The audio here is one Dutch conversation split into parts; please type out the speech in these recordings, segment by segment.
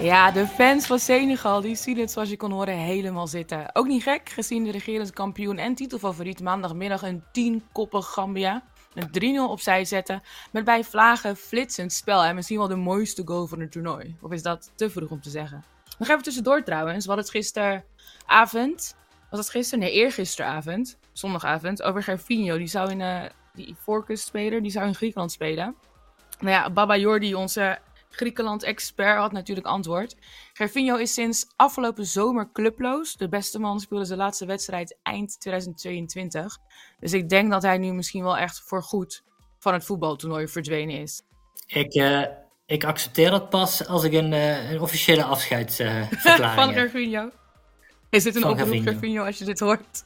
Ja, de fans van Senegal die zien het zoals je kon horen helemaal zitten. Ook niet gek, gezien de regerend kampioen en titelfavoriet maandagmiddag een 10-koppig Gambia. Een 3-0 opzij zetten met bij vlagen flitsend spel en misschien wel de mooiste goal van het toernooi. Of is dat te vroeg om te zeggen? Nog even tussendoor trouwens, we hadden het gisteravond, was het gisteren? Nee, eergisteravond, zondagavond, over Gervinho. Die zou in, uh, die voorkustspeler, die zou in Griekenland spelen. Nou ja, Baba Jordi, onze Griekenland-expert had natuurlijk antwoord. Gervinho is sinds afgelopen zomer clubloos. De beste man speelde zijn laatste wedstrijd eind 2022. Dus ik denk dat hij nu misschien wel echt voorgoed van het voetbaltoernooi verdwenen is. Ik, uh, ik accepteer dat pas als ik een, uh, een officiële afscheidsverklaring uh, Van Gervinho? Is dit een oproep, Gervinho, als je dit hoort?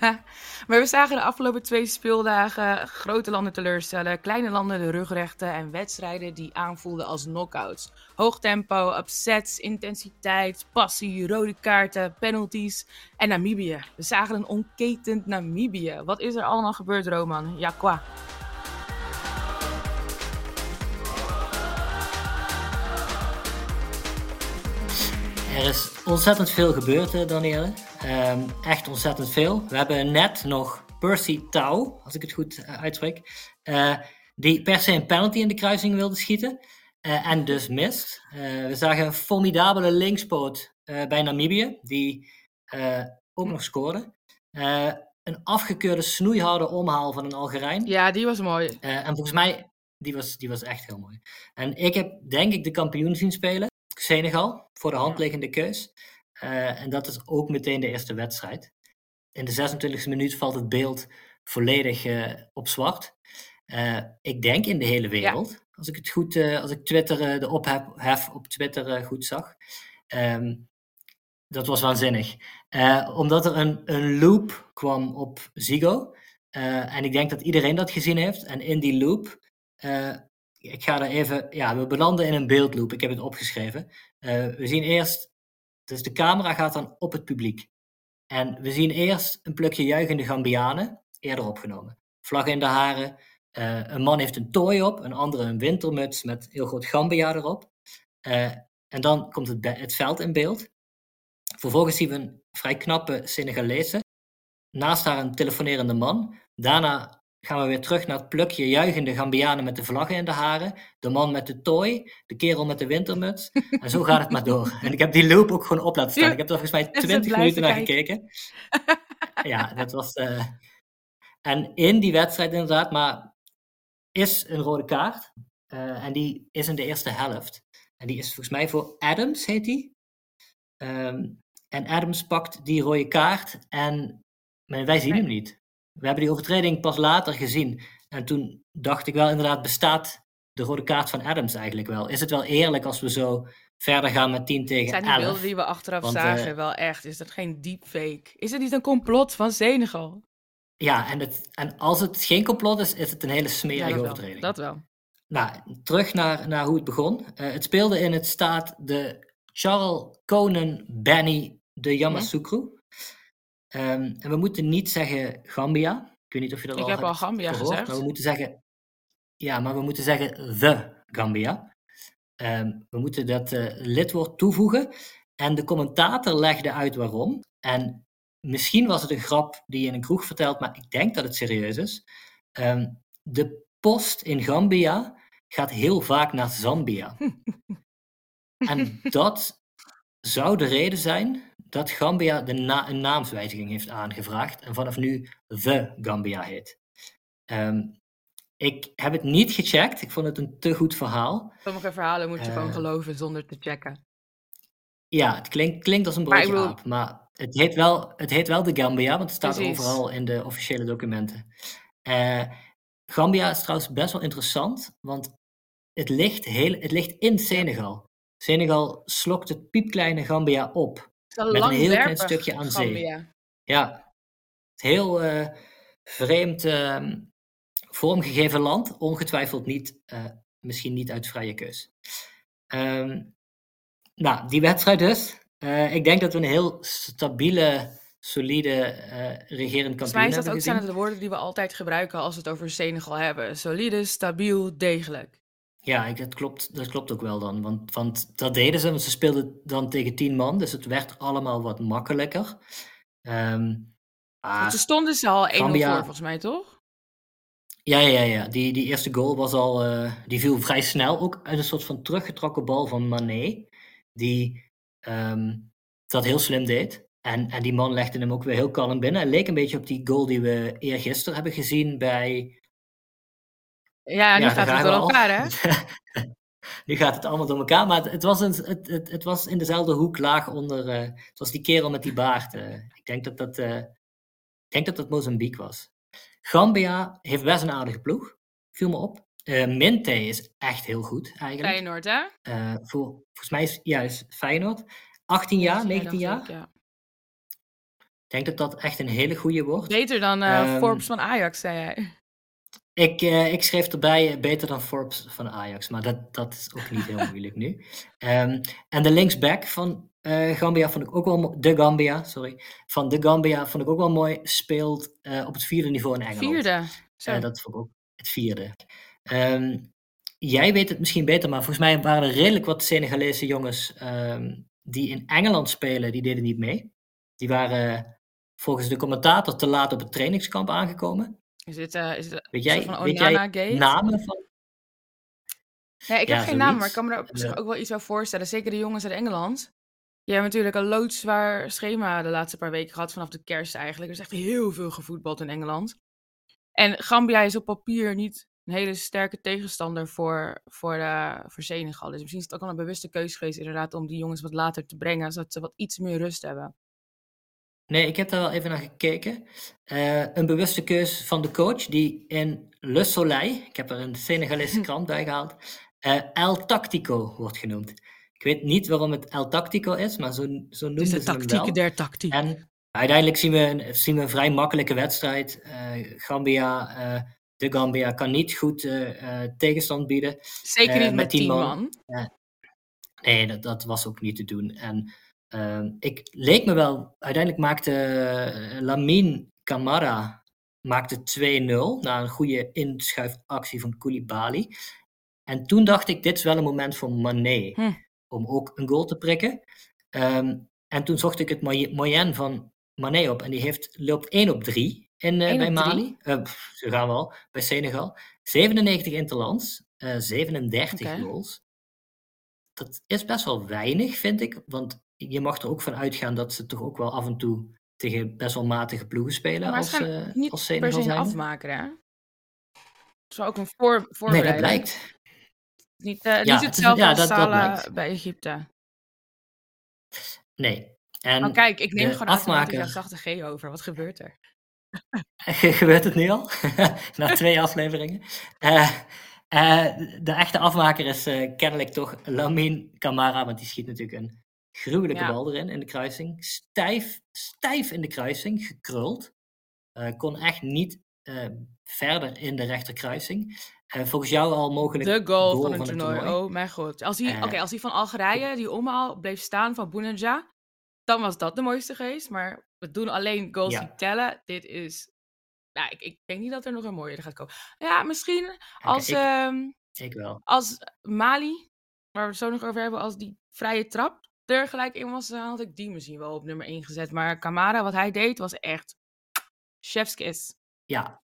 maar we zagen de afgelopen twee speeldagen grote landen teleurstellen, kleine landen de rugrechten en wedstrijden die aanvoelden als knockouts. Hoog tempo, upsets, intensiteit, passie, rode kaarten, penalties en Namibië. We zagen een onketend Namibië. Wat is er allemaal gebeurd, Roman? Ja, qua. Er is ontzettend veel gebeurd, eh, Danielle. Um, echt ontzettend veel. We hebben net nog Percy Tau, als ik het goed uh, uitspreek, uh, die per se een penalty in de kruising wilde schieten. Uh, en dus mist. we zagen een formidabele linkspoot bij Namibië, die ook nog scoorde. een afgekeurde snoeiharde omhaal van een Algerijn. Ja, die was mooi. en volgens mij, die was, die was echt heel mooi. En ik heb denk ik de kampioen zien spelen. Senegal, voor de hand liggende keus. Uh, en dat is ook meteen de eerste wedstrijd. In de 26e minuut valt het beeld volledig uh, op zwart. Uh, ik denk in de hele wereld, ja. als ik het goed, als ik Twitter, de ophef op Twitter goed zag. Um, dat was waanzinnig. omdat er een, een loop kwam op Zigo. en ik denk dat iedereen dat gezien heeft. En in die loop ik ga er even, ja, we belanden in een beeldloop. Ik heb het opgeschreven. Uh, we zien eerst, dus de camera gaat dan op het publiek. En we zien eerst een plukje juichende Gambianen, eerder opgenomen. Vlag in de haren, uh, een man heeft een tooi op, een andere een wintermuts met heel groot Gambia erop. Uh, en dan komt het, het veld in beeld. Vervolgens zien we een vrij knappe Senegalese. Naast haar een telefonerende man. Daarna gaan we weer terug naar het plukje juichende Gambianen met de vlaggen in de haren, de man met de tooi, de kerel met de wintermuts. En zo gaat het maar door. En ik heb die loop ook gewoon op laten staan. Ik heb er volgens mij 20 minuten naar gekeken. Ja, dat was. Uh... En in die wedstrijd inderdaad, maar is een rode kaart. Uh, en die is in de eerste helft. En die is volgens mij voor Adams, heet die. Um, en Adams pakt die rode kaart en maar wij zien nee. hem niet. We hebben die overtreding pas later gezien. En toen dacht ik wel inderdaad, bestaat de rode kaart van Adams eigenlijk wel? Is het wel eerlijk als we zo verder gaan met 10 tegen 11? Zijn die beelden die we achteraf Want, zagen uh, wel echt? Is dat geen deepfake? Is het niet een complot van Senegal? Ja, en, het, en als het geen complot is, is het een hele smerige ja, dat overtreding. Wel, dat wel. Nou, terug naar, naar hoe het begon. Uh, het speelde in het staat de Charles Conan Benny de Yamoussoukro. Um, en we moeten niet zeggen Gambia. Ik weet niet of je dat ik al heb hebt al Gambia gehoord, gezegd. Maar we moeten zeggen... Ja, maar we moeten zeggen the Gambia. Um, we moeten dat uh, lidwoord toevoegen. En de commentator legde uit waarom. En misschien was het een grap die je in een kroeg vertelt, maar ik denk dat het serieus is. Um, de post in Gambia gaat heel vaak naar Zambia. en dat zou de reden zijn dat Gambia de na een naamswijziging heeft aangevraagd en vanaf nu The Gambia heet. Um, ik heb het niet gecheckt, ik vond het een te goed verhaal. Sommige verhalen moet je uh, gewoon geloven zonder te checken. Ja, het klinkt, klinkt als een broodje maar, aap, maar het heet, wel, het heet wel de Gambia, want het staat Precies. overal in de officiële documenten. Uh, Gambia is trouwens best wel interessant, want het ligt, heel, het ligt in Senegal. Senegal slokt het piepkleine Gambia op. Een met een heel klein stukje aan zee. Gambia. Ja, het heel uh, vreemd uh, vormgegeven land. Ongetwijfeld niet, uh, misschien niet uit vrije keus. Um, nou, die wedstrijd dus. Uh, ik denk dat we een heel stabiele, solide regerend kampioen hebben Volgens mij is dat ook zijn het de woorden die we altijd gebruiken als we het over Senegal hebben. Solide, stabiel, degelijk. Ja, ik, dat, klopt, dat klopt ook wel dan. Want, want dat deden ze, want ze speelden dan tegen tien man, dus het werd allemaal wat makkelijker. Um, ze stonden ze al 1-0 Gambia... voor, volgens mij, toch? Ja, ja, ja. Die, die eerste goal was al, uh, die viel vrij snel. Ook uit een soort van teruggetrokken bal van Mané. Die um, dat heel slim deed. En, en die man legde hem ook weer heel kalm binnen. Het leek een beetje op die goal die we eergisteren hebben gezien bij ja, nu gaat het door elkaar, hè? nu gaat het allemaal door elkaar, maar het, was, een, het, het, het, was in dezelfde hoek laag onder, uh, zoals die kerel met die baard. Uh, ik denk dat dat, uh, ik denk dat dat Mozambique was. Gambia heeft best een aardige ploeg, viel me op. Minte is echt heel goed, eigenlijk. Feyenoord, hè? voor, volgens mij is juist Feyenoord. 18 jaar, 19 jaar. Ik, ja. denk dat dat echt een hele goede wordt. Beter dan um, Forbes van Ajax, zei jij. Ik, uh, ik schreef erbij eh, beter dan Forbes van Ajax, maar dat, dat is ook niet heel moeilijk nu. Um, en de linksback van uh, Gambia vond ik ook wel De Gambia, sorry. Van De Gambia vond ik ook wel mooi. Speelt op het vierde niveau in Engeland. Vierde? Dat vond ik ook het vierde. Um, jij weet het misschien beter, maar volgens mij waren er redelijk wat Senegalese jongens um, die in Engeland spelen, die deden niet mee. Die waren volgens de commentator te laat op het trainingskamp aangekomen. Is dit, uh, is dit weet jij, van weet jij namen van? Nee, ik heb geen naam, maar ik kan me er op zich ook wel iets over voorstellen. Zeker de jongens uit Engeland. Je hebt natuurlijk een loodzwaar schema de laatste paar weken gehad, vanaf de kerst eigenlijk. Er is echt heel veel gevoetbald in Engeland. En Gambia is op papier niet een hele sterke tegenstander voor, voor, uh, voor Senegal. Dus misschien is het ook wel een bewuste keuze geweest inderdaad om die jongens wat later te brengen, zodat ze wat iets meer rust hebben. Nee, ik heb daar wel even naar gekeken. Uh, een bewuste keus van de coach die in Le Soleil, ik heb er een Senegalese krant bij gehaald, uh, El Tactico wordt genoemd. Ik weet niet waarom het El Tactico is, maar zo, zo noemen ze hem wel. der tactiek. En uiteindelijk zien we, een, zien we een vrij makkelijke wedstrijd. Uh, Gambia, de Gambia kan niet goed tegenstand bieden. Zeker niet met tien man. man. nee, dat, dat was ook niet te doen. En ik leek me wel, uiteindelijk maakte uh, Lamine Camara maakte 2-0 na een goede inschuifactie van Koulibaly. En toen dacht ik, dit is wel een moment voor Mané hm. om ook een goal te prikken. Ehm, en toen zocht ik het moyen van Mané op en die heeft, loopt 1 op 3 in, uh, bij Mali. Uh, zo gaan we al, bij Senegal. 97 interlands, 37 okay. goals. Dat is best wel weinig, vind ik. Want je mag er ook van uitgaan dat ze toch ook wel af en toe tegen best wel matige ploegen spelen. Maar als, uh, niet als per se een afmaker, hè? Het is ook een voor, Nee, dat blijkt. Niet, uh, ja, niet hetzelfde ja, als Salah bij Egypte. Nee. En oh, kijk, ik neem gewoon afmaker... een zachte G over. Wat gebeurt er? gebeurt het nu al? Na twee afleveringen. Uh, de echte afmaker is kennelijk toch Lamine Camara, want die schiet natuurlijk een Gruwelijke bal erin in de kruising. Stijf, stijf in de kruising, gekruld. Uh, kon echt niet uh, verder in de rechterkruising. Uh, volgens jou al mogelijk. De goal, goal van, het, van toernooi. toernooi. Oh mijn god. Als hij, Oké, als hij van Algerije, die omhaal, bleef staan van Bounedja, dan was dat de mooiste geweest. Maar we doen alleen goals die tellen. Dit is. Nou, ik, ik denk niet dat er nog een mooier gaat komen. Ja, misschien als. Ik, um, ik wel. Als Mali, waar we het zo nog over hebben, als die vrije trap er gelijk in was, had ik die misschien wel op nummer 1 gezet. Maar Kamara, wat hij deed, was echt chefskis. Ja,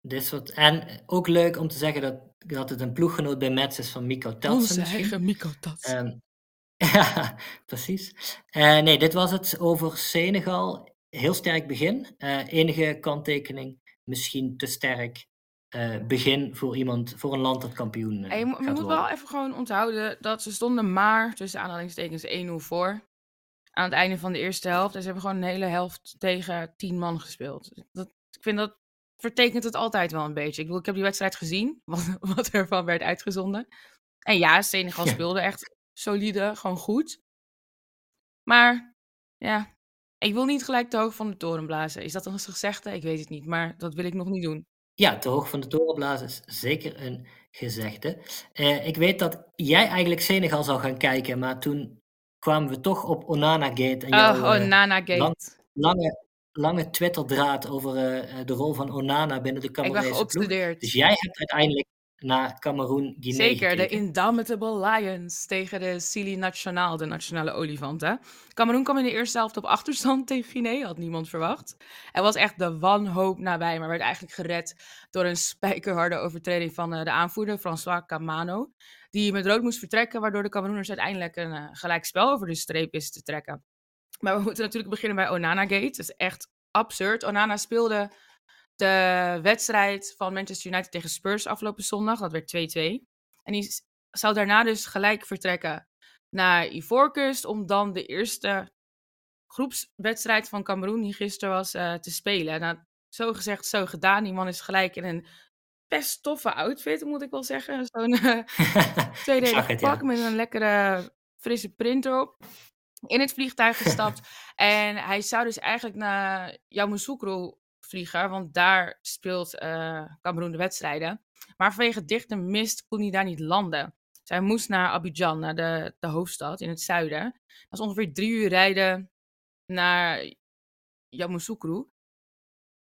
dit soort... En ook leuk om te zeggen dat, dat het een ploeggenoot bij Mets is van Miko Tatsen. Onze eigen Miko Tatsen. Um, ja, precies. Uh, nee, dit was het over Senegal. Heel sterk begin. Uh, enige kanttekening, misschien te sterk uh, begin voor iemand, voor een land dat kampioen uh, Je, je moet wel even gewoon onthouden dat ze stonden maar tussen aanhalingstekens 1-0 voor. Aan het einde van de eerste helft. En ze hebben gewoon een hele helft tegen 10 man gespeeld. Dat, ik vind dat vertekent het altijd wel een beetje. Ik bedoel, ik heb die wedstrijd gezien, wat, wat ervan werd uitgezonden. En ja, Senegal ja. speelde echt solide, gewoon goed. Maar ja, ik wil niet gelijk te hoog van de toren blazen. Is dat een gezegde? Ik weet het niet, maar dat wil ik nog niet doen. Ja, te hoog van de toren is zeker een gezegde. Uh, ik weet dat jij eigenlijk Senegal zou gaan kijken, maar toen kwamen we toch op Onana Gate. En oh, jouw, Onana Gate. Lang, lange, lange Twitter-draad over uh, de rol van Onana binnen de Cameroonese ploeg. Dus jij hebt uiteindelijk naar Cameroen-Guinea Zeker, de. Indomitable Lions tegen de Sili Nationaal, de nationale olifanten. Cameroen kwam in de eerste helft op achterstand tegen Guinea, had niemand verwacht. Er was echt de wanhoop nabij, maar werd eigenlijk gered door een spijkerharde overtreding van eh, de aanvoerder François Camano. Die met rood moest vertrekken, waardoor de Cameroeners uiteindelijk een uh, gelijk spel over de streep is te trekken. Maar we moeten natuurlijk beginnen bij Onana Gate. Dat is echt absurd. Onana speelde de wedstrijd van Manchester United tegen Spurs afgelopen zondag. Dat werd 2-2. En die zou daarna dus gelijk vertrekken naar Ivoorkust om dan de eerste groepswedstrijd van Cameroen die gisteren was uh, te spelen. Nou, zo gezegd, zo gedaan. Die man is gelijk in een best toffe outfit, moet ik wel zeggen. Zo'n uh, tweedelig pak ja. met een lekkere frisse print erop. In het vliegtuig gestapt. en hij zou dus eigenlijk naar Yamoussoukro vliegen, want daar speelt uh, Cameroen de wedstrijden. Maar vanwege dichte mist kon hij daar niet landen. Zij moest naar Abidjan, naar de, de hoofdstad in het zuiden. Dat is ongeveer drie uur rijden naar Yamoussoukro.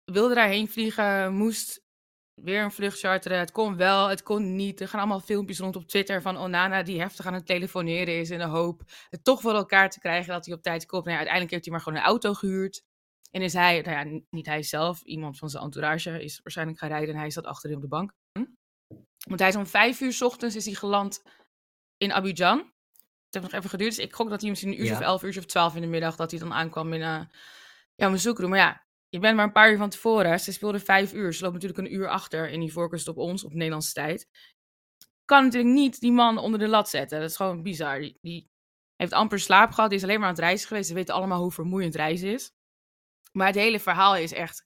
Wilde daarheen vliegen, moest weer een vlucht charteren. Het kon wel, het kon niet. Er gaan allemaal filmpjes rond op Twitter van Onana die heftig aan het telefoneren is in de hoop het toch voor elkaar te krijgen dat hij op tijd komt. Nou uiteindelijk heeft hij maar gewoon een auto gehuurd. En is hij, nou ja, niet hij zelf, iemand van zijn entourage is waarschijnlijk gaan rijden en hij zat achterin op de bank. Want hij is om vijf uur s ochtends is hij geland in Abidjan. Het heeft nog even geduurd, dus ik gok dat hij misschien een uur ja. of elf uur of twaalf in de middag dat hij dan aankwam in uh, ja, mijn zoekroom. Maar ja, je bent maar een paar uur van tevoren. Ze speelde vijf uur. Ze loopt natuurlijk een uur achter in die voorkust op ons, op Nederlandse tijd. Kan natuurlijk niet die man onder de lat zetten. Dat is gewoon bizar. Die, die heeft amper slaap gehad. Die is alleen maar aan het reizen geweest. Ze weten allemaal hoe vermoeiend reizen is. Maar het hele verhaal is echt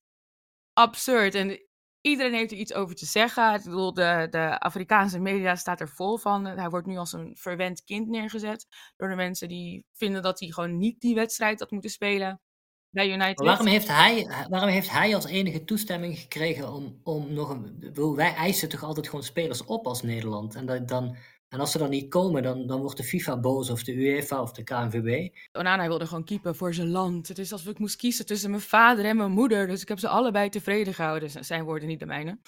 absurd. En iedereen heeft er iets over te zeggen. Ik bedoel, de, de Afrikaanse media staat er vol van. Hij wordt nu als een verwend kind neergezet. Door de mensen die vinden dat hij gewoon niet die wedstrijd had moeten spelen bij United. Waarom heeft hij, waarom heeft hij als enige toestemming gekregen om, om nog een... Wij eisen toch altijd gewoon spelers op als Nederland. En dat, dan, en als ze dan niet komen, dan, dan wordt de FIFA boos of de UEFA of de KNVB. Onana wilde gewoon keepen voor zijn land. Het is alsof ik moest kiezen tussen mijn vader en mijn moeder. Dus ik heb ze allebei tevreden gehouden. Zijn woorden, niet de mijne.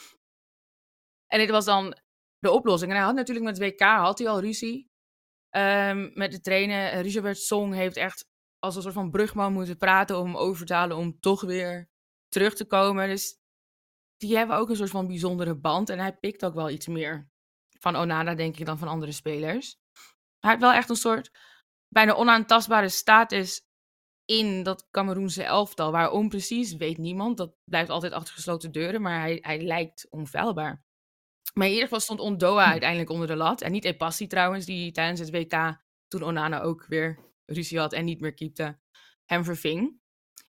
En dit was dan de oplossing. En hij had natuurlijk met WK had hij al ruzie. Um, met de trainer. Richard Song heeft echt als een soort van brugman moeten praten om hem over te halen om toch weer terug te komen. Dus die hebben ook een soort van bijzondere band. En hij pikt ook wel iets meer van Onana, denk ik, dan van andere spelers. Hij heeft wel echt een soort bijna onaantastbare status in dat Cameroense elftal. Waarom precies, weet niemand. Dat blijft altijd achter gesloten deuren, maar hij, hij lijkt onfeilbaar. Maar in ieder geval stond Ondoa uiteindelijk onder de lat. En niet Epassi trouwens, die tijdens het WK, toen Onana ook weer ruzie had en niet meer keepte, hem verving.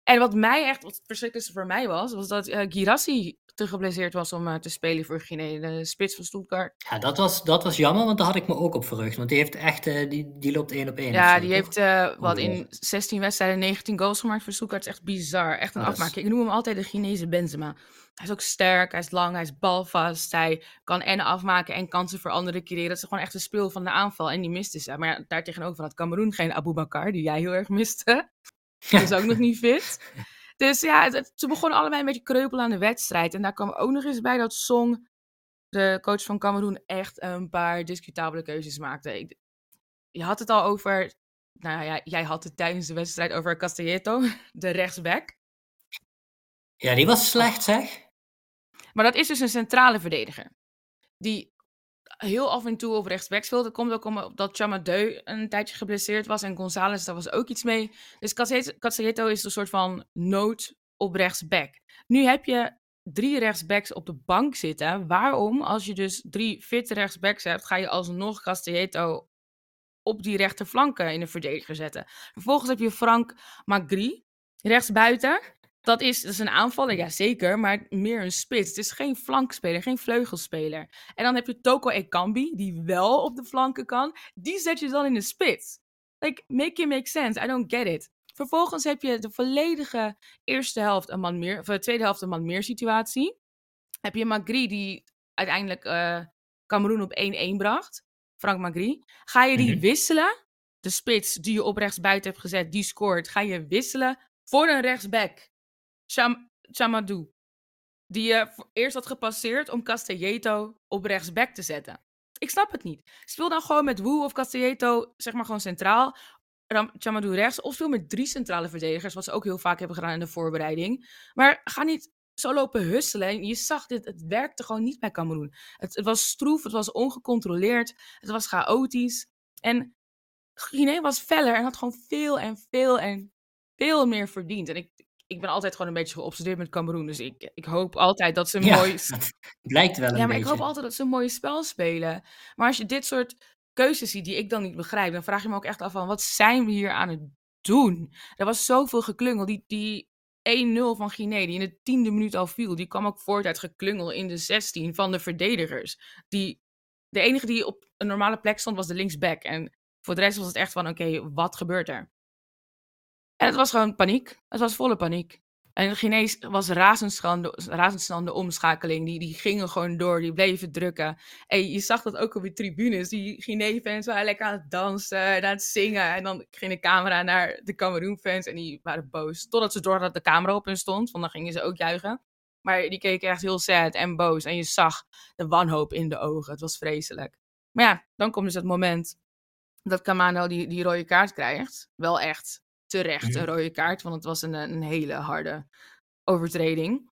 En wat mij echt, wat het verschrikkelijkste voor mij was, was dat uh, Girassi te geblesseerd was om uh, te spelen voor Guinea, de spits van Stuttgart. Ja, dat was, dat was jammer, want daar had ik me ook op verheugd. Want die heeft echt, uh, die, die loopt één op één. Ja, zo, die heeft uh, wat in 16 wedstrijden 19 goals gemaakt voor Stuttgart. Is echt bizar, echt een afmaking. Ik noem hem altijd de Chinese Benzema. Hij is ook sterk, hij is lang, hij is balvast. Hij kan en afmaken en kansen voor anderen creëren. Dat is gewoon echt een speel van de aanval en die miste ze. Maar ja, daartegenover had Cameroen geen Abu Bakar, die jij heel erg miste. Die is ook nog niet fit. Dus ja, het, ze begonnen allebei een beetje kreupel aan de wedstrijd. En daar kwam ook nog eens bij dat Song, de coach van Cameroen, echt een paar discutabele keuzes maakte. Ik, je had het al over, nou ja, jij had het tijdens de wedstrijd over Castelletto, de rechtsback. Ja, die was slecht zeg. Maar dat is dus een centrale verdediger. Die heel af en toe op rechtsback speelt. Dat komt ook omdat Chamadeu een tijdje geblesseerd was. En González, daar was ook iets mee. Dus Castelletto is een soort van nood op rechtsback. Nu heb je drie rechtsbacks op de bank zitten. Waarom, als je dus drie fitte rechtsbacks hebt, ga je alsnog Castelletto op die rechterflanken in de verdediger zetten? Vervolgens heb je Frank Magri, rechtsbuiten. Dat is, dat is een aanvaller, ja zeker, maar meer een spits. Het is geen flankspeler, geen vleugelspeler. En dan heb je Toko Ekambi, die wel op de flanken kan. Die zet je dan in de spits. Like, make it make sense. I don't get it. Vervolgens heb je de volledige eerste helft een man meer, of de tweede helft een man meer situatie. Heb je Magri, die uiteindelijk uh, Cameroen op 1-1 bracht. Frank Magri. Ga je die mm -hmm. wisselen? De spits die je op rechts buiten hebt gezet, die scoort. Ga je wisselen voor een rechtsback. Cham Chamadou. die je eerst had gepasseerd om Castelleto op rechtsback te zetten. Ik snap het niet. Speel dan gewoon met Wu of Castelleto, zeg maar gewoon centraal. Chamadou rechts. Of speel met drie centrale verdedigers, wat ze ook heel vaak hebben gedaan in de voorbereiding. Maar ga niet zo lopen husselen. Je zag dit, het werkte gewoon niet bij Cameroen. Het, het was stroef, het was ongecontroleerd, het was chaotisch. En Guinea was feller en had gewoon veel en veel en veel meer verdiend. En ik, ik ben altijd gewoon een beetje geobsedeerd met Cameroen. Dus ik, ik hoop altijd dat ze een Ja, mooi... het lijkt wel een Ja, maar ik hoop altijd dat ze een mooi spel spelen. Maar als je dit soort keuzes ziet die ik dan niet begrijp, dan vraag je me ook echt af van wat zijn we hier aan het doen? Er was zoveel geklungel. Die, die 1-0 van Guinea, die in de tiende minuut al viel, die kwam ook voort uit geklungel in de 16 van de verdedigers. Die, de enige die op een normale plek stond was de linksback. En voor de rest was het echt van, oké, wat gebeurt er? En het was gewoon paniek. Het was volle paniek. En Guinees was razendsnel de- de omschakeling. Die, die gingen gewoon door, die bleven drukken. En je zag dat ook op de tribunes. Die Guinea-fans waren lekker aan het dansen en aan het zingen. En dan ging de camera naar de Cameroen-fans en die waren boos. Totdat ze door dat de camera op hen stond, want dan gingen ze ook juichen. Maar die keken echt heel sad en boos. En je zag de wanhoop in de ogen. Het was vreselijk. Maar ja, dan komt dus het moment dat Kamano die, die rode kaart krijgt. Wel echt terecht Mhm. een rode kaart, want het was een, een hele harde overtreding.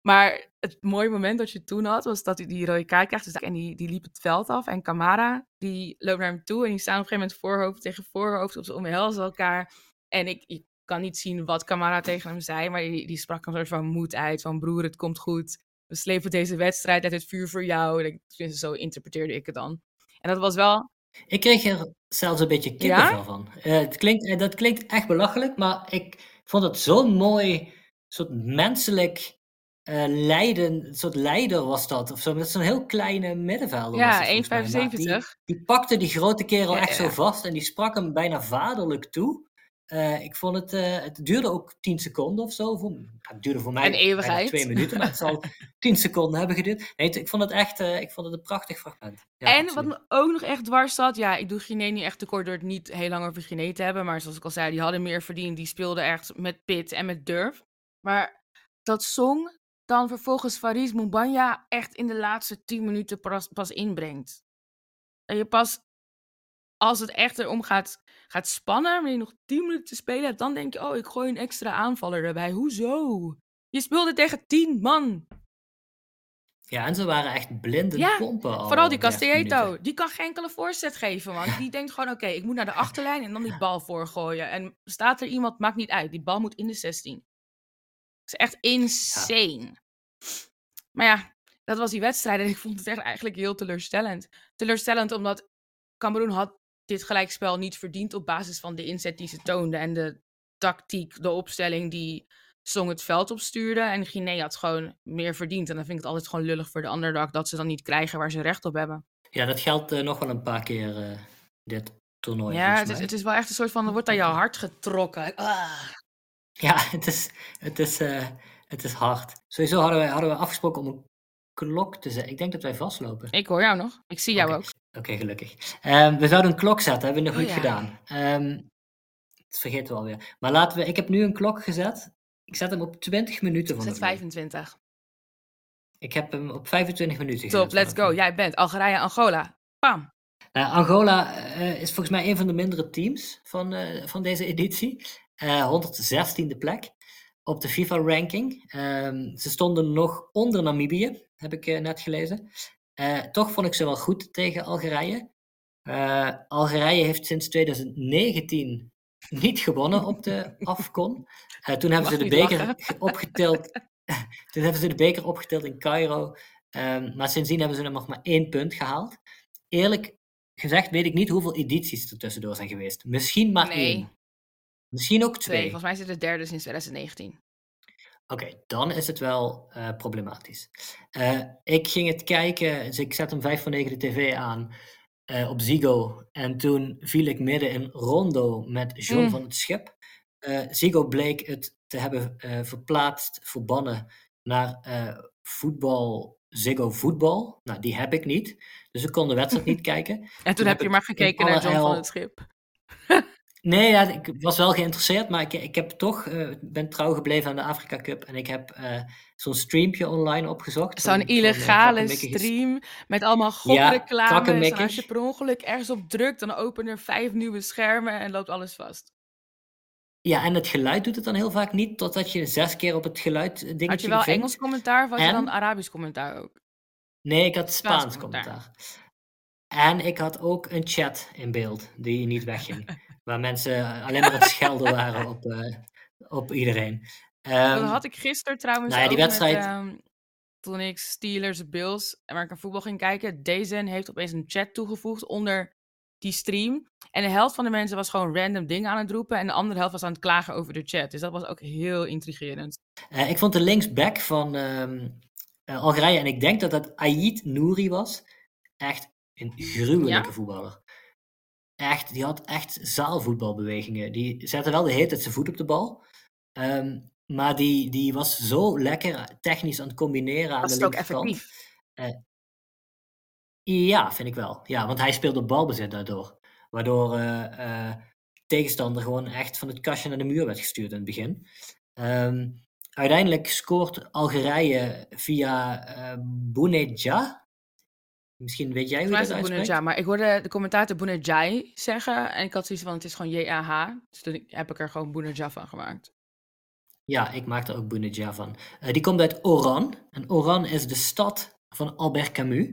Maar het mooie moment dat je toen had, was dat hij die rode kaart krijgt. Dus, en die, die liep het veld af. En Kamara, die loopt naar hem toe. En die staan op een gegeven moment voorhoofd tegen voorhoofd. Op ze omhelzen elkaar. En ik, ik kan niet zien wat Kamara tegen hem zei. Maar die, die sprak een soort van moed uit. Van broer, het komt goed. We slepen deze wedstrijd uit het vuur voor jou. En ik, zo interpreteerde ik het dan. En dat was wel... Ik kreeg er zelfs een beetje kippenvel van. Eh, het klinkt, eh, dat klinkt echt belachelijk, maar ik vond het zo'n mooi, soort menselijk eh lijden, een soort leider was dat. Of zo. Dat is zo'n heel kleine middenvelder. was Ja, het volgens mij. Maar 1,75. Die, die pakte die grote kerel Ja, echt zo ja. vast en die sprak hem bijna vaderlijk toe. Eh, ik vond het, eh, het duurde ook 10 seconden of zo. Voor, het duurde voor mij Een eeuwigheid. twee minuten, maar het zal 10 seconden hebben geduurd. Nee, ik vond het echt eh, ik vond het een prachtig fragment. Ja, en absoluut. wat me ook nog echt dwars zat, ja, ik doe Guinea niet echt tekort door het niet heel lang over Guinea te hebben. Maar zoals ik al zei, die hadden meer verdiend. Die speelden echt met pit en met durf. Maar dat Song dan vervolgens Faris Moumbanya echt in de laatste 10 minuten pas, pas inbrengt. En je pas, als het echt erom gaat, gaat spannen, wanneer je nog 10 minuten te spelen hebt, dan denk je, oh, ik gooi een extra aanvaller erbij. Hoezo? Je speelde tegen 10 man. Ja, en ze waren echt blinde Ja, pompen al. Vooral die 30 Castelleto. minuten. Die kan geen enkele voorzet geven, man. Die denkt gewoon, oké, ik moet naar de achterlijn en dan die bal voorgooien. En staat er iemand, maakt niet uit. Die bal moet in de 16. Dat is echt insane. Maar ja, dat was die wedstrijd en ik vond het echt eigenlijk heel teleurstellend. Teleurstellend omdat Cameroen had dit gelijkspel niet verdiend op basis van de inzet die ze toonden. En de tactiek, de opstelling die Song het veld opstuurde. En Guinea had gewoon meer verdiend. En dan vind ik het altijd gewoon lullig voor de underdog dat ze dan niet krijgen waar ze recht op hebben. Ja, dat geldt eh, nog wel een paar keer eh, dit toernooi. ja, het is, het is wel echt een soort van, er wordt aan je hart getrokken. Ah. Ja, het is, het, is, eh, het is hard. Sowieso hadden we, hadden we afgesproken om een klok te zetten. Ik denk dat wij vastlopen. Ik hoor jou nog. Ik zie jou ook. Oké, gelukkig. Ehm, we zouden een klok zetten, hebben we nog Oh, niet ja. gedaan. Ehm, dat vergeten we alweer. Maar laten we, ik heb nu een klok gezet. Ik zet hem op 20 minuten van Zet het nu. 25. Ik heb hem op 25 minuten gezet. Top, let's go. Jij bent Algerije, Angola. Pam. Nou, Angola eh, is volgens mij een van de mindere teams van, eh, van deze editie. Eh 116e plek op de FIFA-ranking. Ehm, ze stonden nog onder Namibië, heb ik eh, net gelezen. Eh, toch vond ik ze wel goed tegen Algerije. Eh, Algerije heeft sinds 2019 niet gewonnen op de AFCON. Toen hebben ze de beker lachen. opgetild. toen hebben ze de beker opgetild in Cairo. Ehm, maar sindsdien hebben ze er nog maar één punt gehaald. Eerlijk gezegd weet ik niet hoeveel edities er tussendoor zijn geweest. Misschien maar Nee. één. Misschien ook Twee. twee. Volgens mij is het de derde sinds 2019. Oké, dan is het wel eh, problematisch. Eh, ik ging het kijken, dus ik zet hem 5 van 9 de tv aan eh, op Zigo. En toen viel ik midden in Rondo met John Mm. van het Schip. Zigo bleek het te hebben verplaatst, verbannen naar voetbal, Ziggo voetbal. Nou, die heb ik niet. Dus ik kon de wedstrijd niet kijken. En toen, Toen heb je maar gekeken naar John van het Schip. Nee, ja, ik was wel geïnteresseerd, maar ik, ik heb toch, eh, ben trouw gebleven aan de Afrika Cup. En ik heb eh, zo'n streampje online opgezocht. Zo'n eh, illegale stream met allemaal Ja, en krakkemikkig. als je per ongeluk ergens op drukt, dan openen er vijf nieuwe schermen en loopt alles vast. Ja, en het geluid doet het dan heel vaak niet, totdat je zes keer op het geluid dingetje Had je wel. Engels commentaar of had je dan Arabisch commentaar ook? Nee, ik had Spaans Spaans commentaar. commentaar. En ik had ook een chat in beeld die niet wegging. waar mensen alleen maar aan het schelden waren op, eh, op iedereen. Dat Ehm, had ik gisteren trouwens nou ja, die wedstrijd- met, ehm, toen ik Steelers Bills en waar ik naar voetbal ging kijken. Dezen heeft opeens een chat toegevoegd onder die stream. En de helft van de mensen was gewoon random dingen aan het roepen. En de andere helft was aan het klagen over de chat. Dus dat was ook heel intrigerend. eh, ik vond de linksback van ehm, eh, Algerije, en ik denk dat dat Ait Nouri was, echt een gruwelijke Ja? voetballer. Echt, die had echt zaalvoetbalbewegingen. Die zette wel de hele tijd zijn voet op de bal. Ehm, maar die, die was zo lekker technisch aan het combineren aan Was de het ook linkerkant. effectief? Ja, vind ik wel. Ja, want hij speelde balbezit daardoor. Waardoor eh, tegenstander gewoon echt van het kastje naar de muur werd gestuurd in het begin. Ehm, uiteindelijk scoort Algerije via eh Bounedjah. Misschien weet jij hoe dat uitspreekt? Bounedjah, maar ik hoorde de commentator Bounedjai zeggen. En ik had zoiets van, het is gewoon J-A-H. Dus toen heb ik er gewoon Bounedjah van gemaakt. Ja, ik maak er ook Bounedjah van. Eh, die komt uit Oran. En Oran is de stad van Albert Camus.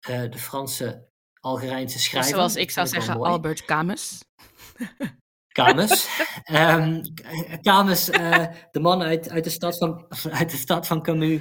eh, de Franse Algerijnse schrijver. zoals ik zou zeggen. Albert Camus. Camus. Ehm, Camus, eh, de man uit, uit, de stad van, uit de stad van Camus,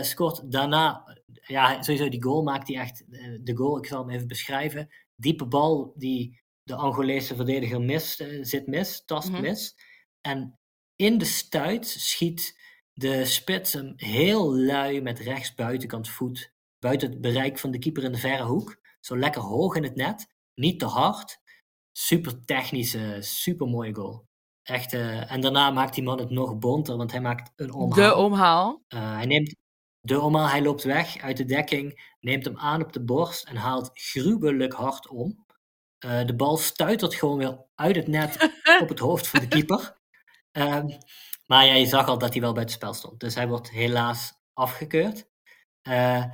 scoort daarna. Ja, sowieso die goal maakt hij echt. eh, de goal, ik zal hem even beschrijven. Diepe bal die de Angolese verdediger mist, eh, zit mis, tast Mhm. mis. En in de stuit schiet de spits hem heel lui met rechts buitenkant voet. Buiten het bereik van de keeper in de verre hoek. Zo lekker hoog in het net. Niet te hard super technische, super mooie goal. Echt, eh, en daarna maakt die man het nog bonter, want hij maakt een omhaal. De omhaal. Hij neemt de omhaal, hij loopt weg uit de dekking, neemt hem aan op de borst en haalt gruwelijk hard om. Eh, de bal stuitert gewoon weer uit het net op het hoofd van de keeper. Ehm, maar ja, je zag al dat hij wel bij het spel stond. Dus hij wordt helaas afgekeurd. Eh,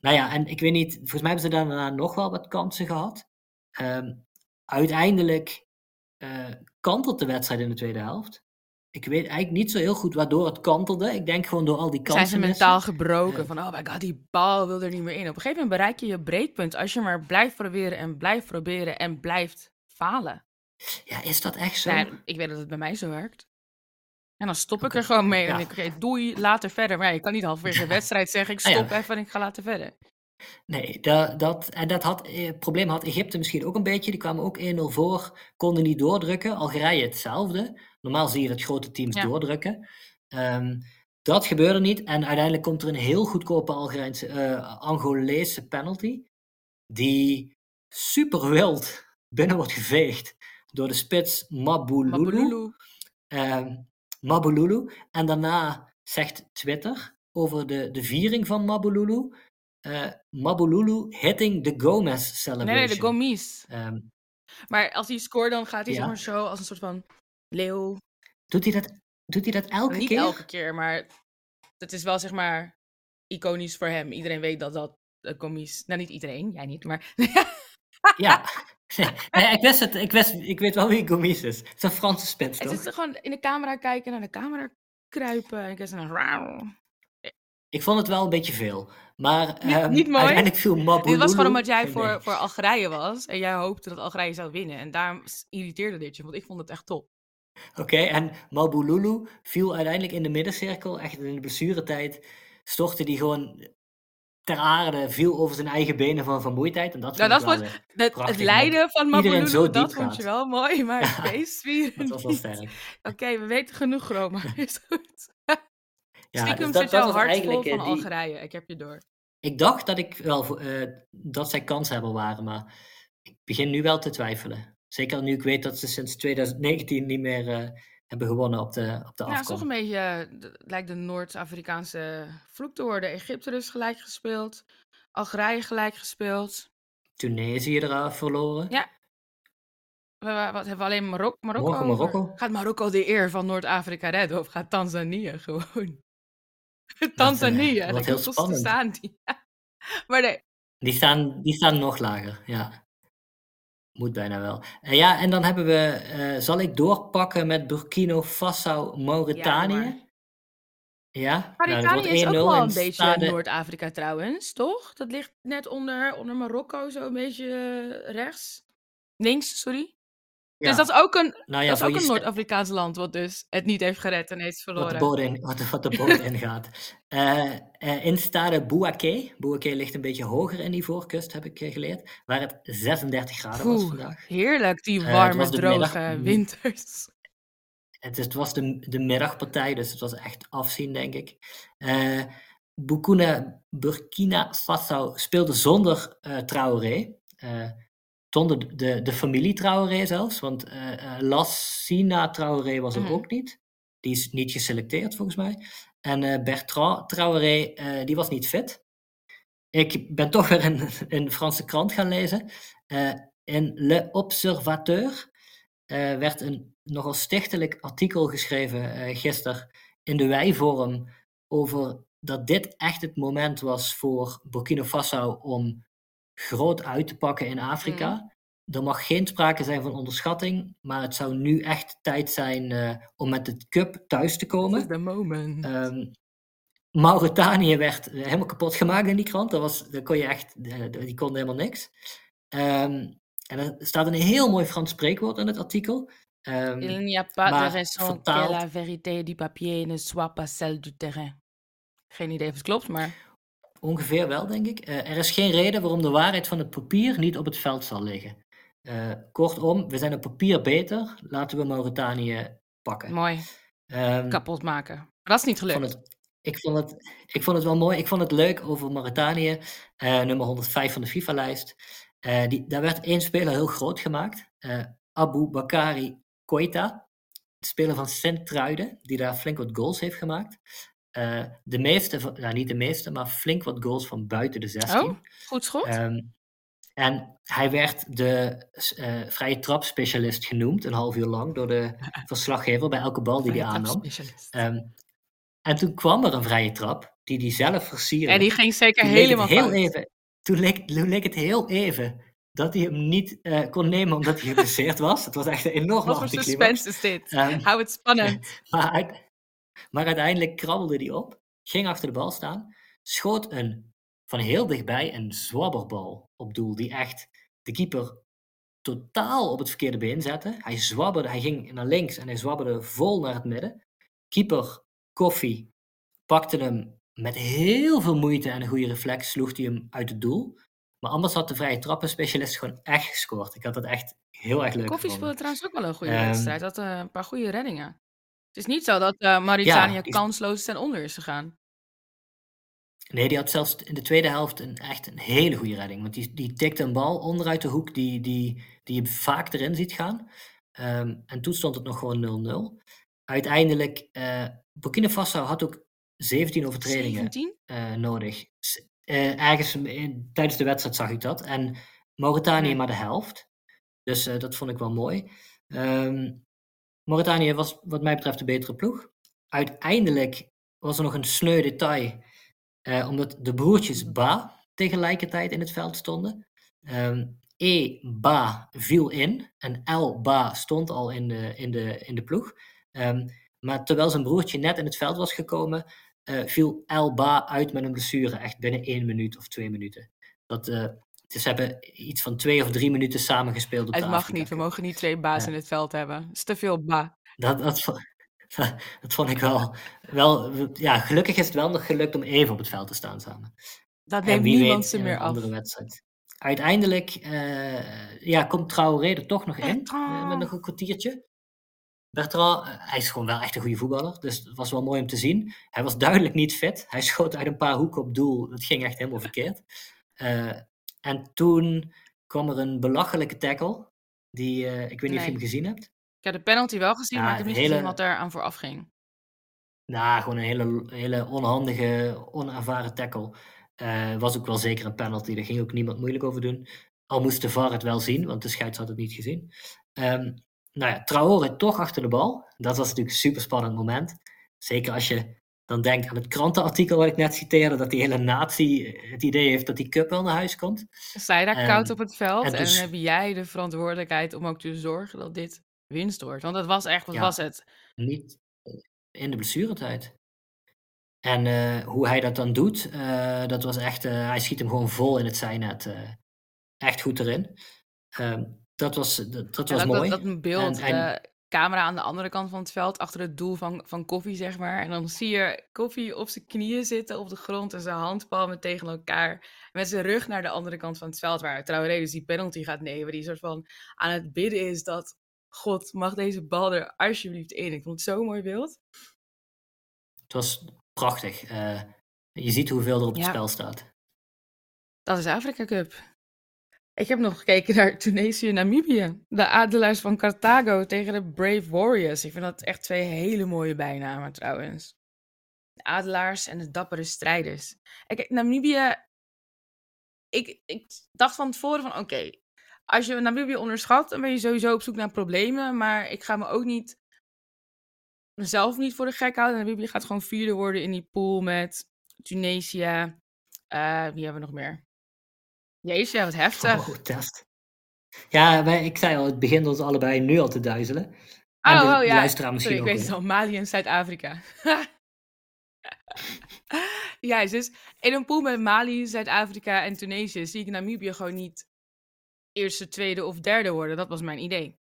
nou ja, en ik weet niet, volgens mij hebben ze daarna nog wel wat kansen gehad. Ehm, uiteindelijk eh, kantelt de wedstrijd in de tweede helft. Ik weet eigenlijk niet zo heel goed waardoor het kantelde. Ik denk gewoon door al die kansen. Zijn ze mentaal gebroken? Ja. Van, oh my god, die bal wil er niet meer in. Op een gegeven moment bereik je je breekpunt als je maar blijft proberen en blijft proberen en blijft falen. Ja, is dat echt zo? Nou, ik weet dat het bij mij zo werkt. En dan stop ik er gewoon mee. En ja. ik, doei, later verder. Maar ja, je kan niet halverwege de wedstrijd zeggen, ik Ah, stop even en ik ga later verder. Nee, dat, dat, en dat had, eh, probleem had Egypte misschien ook een beetje. Die kwamen ook 1-0 voor, konden niet doordrukken. Algerije hetzelfde. Normaal zie je dat grote teams Ja. doordrukken. Ehm, dat gebeurde niet. En uiteindelijk komt er een heel goedkope Algerijnse, eh, Angolese penalty. Die super wild binnen wordt geveegd door de spits Mabululu. Mabululu. Ehm, Mabululu. En daarna zegt Twitter over de, de viering van Mabululu. eh Mabululu hitting the Gomez celebration. Nee, nee, de Gomis. Ehm, Maar als hij scoort, dan gaat hij Ja. zeg maar zo als een soort van leeuw. doet, hij dat, doet hij dat elke niet keer? elke keer, maar het is wel zeg maar iconisch voor hem. Iedereen weet dat dat Gomis... Nou, niet iedereen, jij niet, maar... Ja. nee, ik, wist het, ik, wist, ik weet wel wie Gomez is. Het is een Franse spits, het toch? is gewoon in de camera kijken, naar de camera kruipen. En ik is een. Ik vond het wel een beetje veel. Maar Niet- ehm, niet mooi. uiteindelijk viel Mabululu... Dit was gewoon omdat jij Nee. voor, voor Algerije was. En jij hoopte dat Algerije zou winnen. En daarom irriteerde dit je, want ik vond het echt top. Oké, en Mabululu viel uiteindelijk in de middencirkel, echt in de blessuretijd, stortte die gewoon ter aarde, viel over zijn eigen benen van vermoeidheid. En dat Nou, dat wel was- weer- Het, het lijden van Mabululu, dat vond gaat. je wel mooi. Maar Ja, het feestvieren dat was wel sterk. Oké, we weten genoeg, Roma. Is goed. Ja, Stiekem dus dat, zit jouw was hart vol van eh, die... Algerije. Ik heb je door. Ik dacht dat ik wel eh, dat zij kanshebber waren, maar ik begin nu wel te twijfelen. Zeker nu ik weet dat ze sinds 2019 niet meer eh, hebben gewonnen op de, op de Ja, het is toch een beetje, eh, lijkt de Noord-Afrikaanse vloek te worden. Egypte dus gelijk gespeeld. Algerije gelijk gespeeld. Tunesië eraf verloren. Ja. We, we- wat hebben we alleen Marok Marokko? Morgen? Marokko. Gaat Marokko de eer van Noord-Afrika redden of gaat Tanzania gewoon? Tanzania, dat dat heel heel spannend. staan die. Maar nee, Die staan, die staan nog lager, ja. Moet bijna wel. Eh, ja, en dan hebben we, eh, zal ik doorpakken met Burkina Faso, Mauritanië? Ja, nou, Mauritanië is ook 1-0 wel en een beetje stade- Noord-Afrika trouwens, toch? Dat ligt net onder, onder Marokko, zo een beetje eh, rechts. Links, sorry. Ja, Dus dat is ook een, nou ja, dat is voor ook je een Noord-Afrikaans land wat dus het niet heeft gered en heeft wat de verloren. boot, in, wat de, wat de boot ingaat. Eh, eh, in stade Bouaké, Bouaké ligt een beetje hoger in die voorkust, heb ik eh, geleerd, waar het 36 graden was vandaag. heerlijk, die warme, droge middag- winters. Het, is- het was de, de middagpartij, dus het was echt afzien, denk ik. Burkina, Burkina Faso speelde zonder Traoré. Zonder de, de, familie Traoré zelfs, want eh eh, Lassina Traoré was er Mhm. ook niet. Die is niet geselecteerd volgens mij. En eh, Bertrand Traoré, die was niet fit. Ik ben toch weer in een Franse krant gaan lezen. In Le Observateur werd een nogal stichtelijk artikel geschreven gisteren in de Wijvorm over dat dit echt het moment was voor Burkina Faso om groot uit te pakken in Afrika. Er mag geen sprake zijn van onderschatting, maar het zou nu echt tijd zijn eh, om met de cup thuis te komen. The moment. Ehm, Mauritanië werd helemaal kapot gemaakt in die krant. Dat was, daar kon je echt, eh, die konden helemaal niks. Ehm, en er staat een heel mooi Frans spreekwoord in het artikel. Ehm, Il n'y a pas de raison que la vérité du papier ne soit pas celle du terrain. Geen idee of het klopt, maar ongeveer wel, denk ik. Eh, er is geen reden waarom de waarheid van het papier niet op het veld zal liggen. Eh, kortom, we zijn op papier beter. Laten we Mauritanië pakken. mooi. Ehm, Kapot maken. Maar dat is niet gelukt. vond, het, ik, vond het, ik vond het wel mooi. Ik vond het leuk over Mauritanië, eh, nummer 105 van de FIFA-lijst. Die, daar werd één speler heel groot gemaakt. Abu Bakari Koita, speler van Sint-Truiden, die daar flink wat goals heeft gemaakt. Eh, de meeste, nou niet de meeste, maar flink wat goals van buiten de 16. Oh, goed schot. Ehm, en hij werd de eh, vrije trapspecialist genoemd, een half uur lang, door de verslaggever bij elke bal die hij Vrije aannam. trapspecialist. Ehm, en toen kwam er een vrije trap, die hij zelf versierde. en die ging zeker Toen helemaal heel even, toen, leek, toen leek het heel even dat hij hem niet eh, kon nemen omdat hij geblesseerd was. Het was echt een enorme Wat voor suspense is dit? Ehm, Hou het spannend. maar, maar uiteindelijk krabbelde hij op, ging achter de bal staan, schoot een, van heel dichtbij een zwabberbal op doel, die echt de keeper totaal op het verkeerde been zette. Hij zwabberde, hij ging naar links en hij zwabberde vol naar het midden. Keeper Koffie pakte hem met heel veel moeite en een goede reflex, sloeg hij hem uit het doel. Maar anders had de vrije trappenspecialist gewoon echt gescoord. Ik had dat echt heel erg leuk Koffie speelde trouwens ook wel een goede Ehm, wedstrijd. Had eh, een paar goede reddingen. Het is niet zo dat eh Mauritanië Ja, die- kansloos ten onder is gegaan. Nee, die had zelfs in de tweede helft een, echt een hele goede redding. Want die, die tikte een bal onderuit de hoek die, die, die je vaak erin ziet gaan. Ehm, en toen stond het nog gewoon 0-0. Uiteindelijk, eh Burkina Faso had ook 17 overtredingen 17? eh, nodig. Ergens in- tijdens de wedstrijd zag ik dat. En Mauritanië Ja. maar de helft. Dus dat vond ik wel mooi. Ehm, Mauritanië was wat mij betreft de betere ploeg. Uiteindelijk was er nog een sneu detail. eh, omdat de broertjes Ba tegelijkertijd in het veld stonden. Ehm, e Ba viel in en L Ba stond al in de, in de, in de ploeg. Ehm, maar terwijl zijn broertje net in het veld was gekomen, eh, viel El Ba uit met een blessure, echt binnen één minuut of twee minuten. Dat, eh, dus ze hebben iets van twee of drie minuten samengespeeld op Het de mag Afrika niet. We mogen niet twee baas Ja. in het veld hebben. Het is te veel ba. Dat, dat, dat vond ik wel, wel. Ja, gelukkig is het wel nog gelukt om even op het veld te staan samen. Dat neemt niemand weet ze meer af. andere wedstrijd. Uiteindelijk eh, ja, komt Traoré er toch nog in, eh, met nog een kwartiertje. Bertrand, eh, hij is gewoon wel echt een goede voetballer, dus het was wel mooi om te zien. Hij was duidelijk niet fit. Hij schoot uit een paar hoeken op doel. Het ging echt helemaal verkeerd. En toen kwam er een belachelijke tackle. Die, eh, ik weet niet of je hem gezien hebt. Ik heb de penalty wel gezien, Ja, maar ik heb niet gezien wat er aan vooraf ging. Nou, gewoon een hele, hele onhandige, onervaren tackle. Eh, was ook wel zeker een penalty. Daar ging ook niemand moeilijk over doen. Al moest de VAR het wel zien, want de scheids had het niet gezien. Ehm nou ja, Traoré toch achter de bal. Dat was natuurlijk een super spannend moment. Zeker als je dan denk aan het krantenartikel wat ik net citeerde, dat die hele natie het idee heeft dat die cup wel naar huis komt. Je daar En- koud op het veld en en, dus- dan heb jij de verantwoordelijkheid om ook te zorgen dat dit winst wordt. Want dat was echt, wat Ja. was het? Niet in de blessuretijd. En eh, hoe hij dat dan doet, eh, dat was echt, eh, hij schiet hem gewoon vol in het zijnet. eh, echt goed erin. Ehm, dat was, dat, was dat, mooi. dat, dat beeld, En- camera aan de andere kant van het veld, achter het doel van, van Koffie, zeg maar. En dan zie je Koffie op zijn knieën zitten op de grond en zijn handpalmen tegen elkaar. Met zijn rug naar de andere kant van het veld, waar Traoré dus die penalty gaat nemen. Die soort van aan het bidden is dat, God, mag deze bal er alsjeblieft in. Ik vond het zo'n mooi beeld. Het was prachtig. Eh, je ziet hoeveel er op het Ja. spel staat. Dat is Afrika Cup. Ik heb nog gekeken naar Tunesië-Namibië. De Adelaars van Carthago tegen de Brave Warriors. Ik vind dat echt twee hele mooie bijnamen trouwens. De Adelaars en de Dappere Strijders. En Kijk, Namibië... Ik, ik dacht van tevoren van, oké... als je Namibië onderschat, dan ben je sowieso op zoek naar problemen. Maar ik ga me ook niet... mezelf niet voor de gek houden. Namibië gaat gewoon vierde worden in die pool met Tunesië. Eh, wie hebben we nog meer? Jezus, ja, wat heftig. Oh, test. Ja, wij, ik zei al, het begint ons allebei nu al te duizelen. En Oh, de oh, ja. luisteraar misschien Sorry, ik weet het al. Mali en Zuid-Afrika. ja, dus in een pool met Mali, Zuid-Afrika en Tunesië zie ik Namibië gewoon niet eerste, tweede of derde worden. Dat was mijn idee.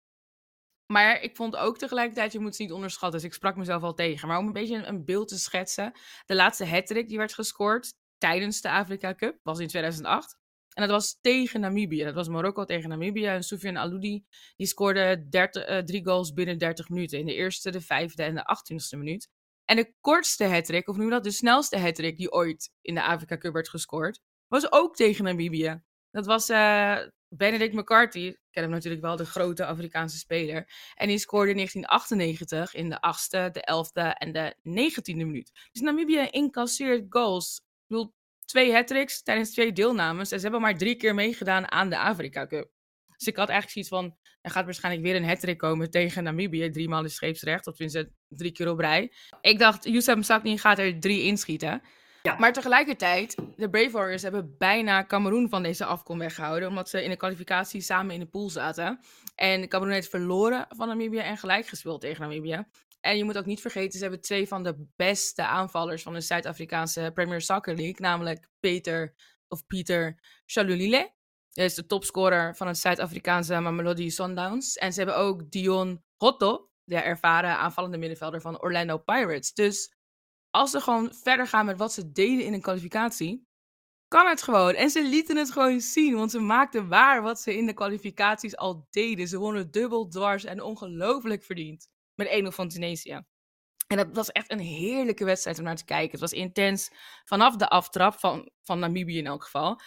Maar ik vond ook tegelijkertijd, je moet ze niet onderschatten. Dus ik sprak mezelf al tegen. Maar om een beetje een, een beeld te schetsen. De laatste hat-trick die werd gescoord tijdens de Afrika Cup was in 2008. En dat was tegen Namibië. Dat was Marokko tegen Namibië. En Soufiane Aloudi die scoorde 30, eh, drie goals binnen 30 minuten. In de eerste, de vijfde en de achttiende minuut. En de kortste hat-trick, of je dat, de snelste hat-trick die ooit in de Afrika Cup werd gescoord, was ook tegen Namibië. Dat was eh, Benedict McCarthy, ik ken hem natuurlijk wel, de grote Afrikaanse speler. En die scoorde in 1998 in de achtste, de elfde en de negentiende minuut. Dus Namibië incasseert goals. Ik bedoel, twee hat-tricks tijdens twee deelnames. En ze hebben maar drie keer meegedaan aan de Afrika Cup. Dus ik had eigenlijk zoiets van, er gaat waarschijnlijk weer een hat komen tegen Namibië. Drie maal is scheepsrecht, of tenminste drie keer op rij. Ik dacht, Youssef Msakni gaat er drie inschieten. Ja. Maar tegelijkertijd, de Brave Warriors hebben bijna Cameroen van deze afkom weggehouden. Omdat ze in de kwalificatie samen in de pool zaten. En Cameroen heeft verloren van Namibië en gelijk gespeeld tegen Namibië. En je moet ook niet vergeten, ze hebben twee van de beste aanvallers van de Zuid-Afrikaanse Premier Soccer League. Namelijk Peter, of Pieter Chalulile. Hij is de topscorer van het Zuid-Afrikaanse Mamelodi Sundowns. En ze hebben ook Dion Hotto, de ervaren aanvallende middenvelder van Orlando Pirates. Dus als ze gewoon verder gaan met wat ze deden in een kwalificatie, kan het gewoon. En ze lieten het gewoon zien, want ze maakten waar wat ze in de kwalificaties al deden. Ze wonnen dubbel dwars en ongelooflijk verdiend. Met 1-0 van Tunesië. En dat was echt een heerlijke wedstrijd om naar te kijken. Het was intens vanaf de aftrap van, van Namibië in elk geval.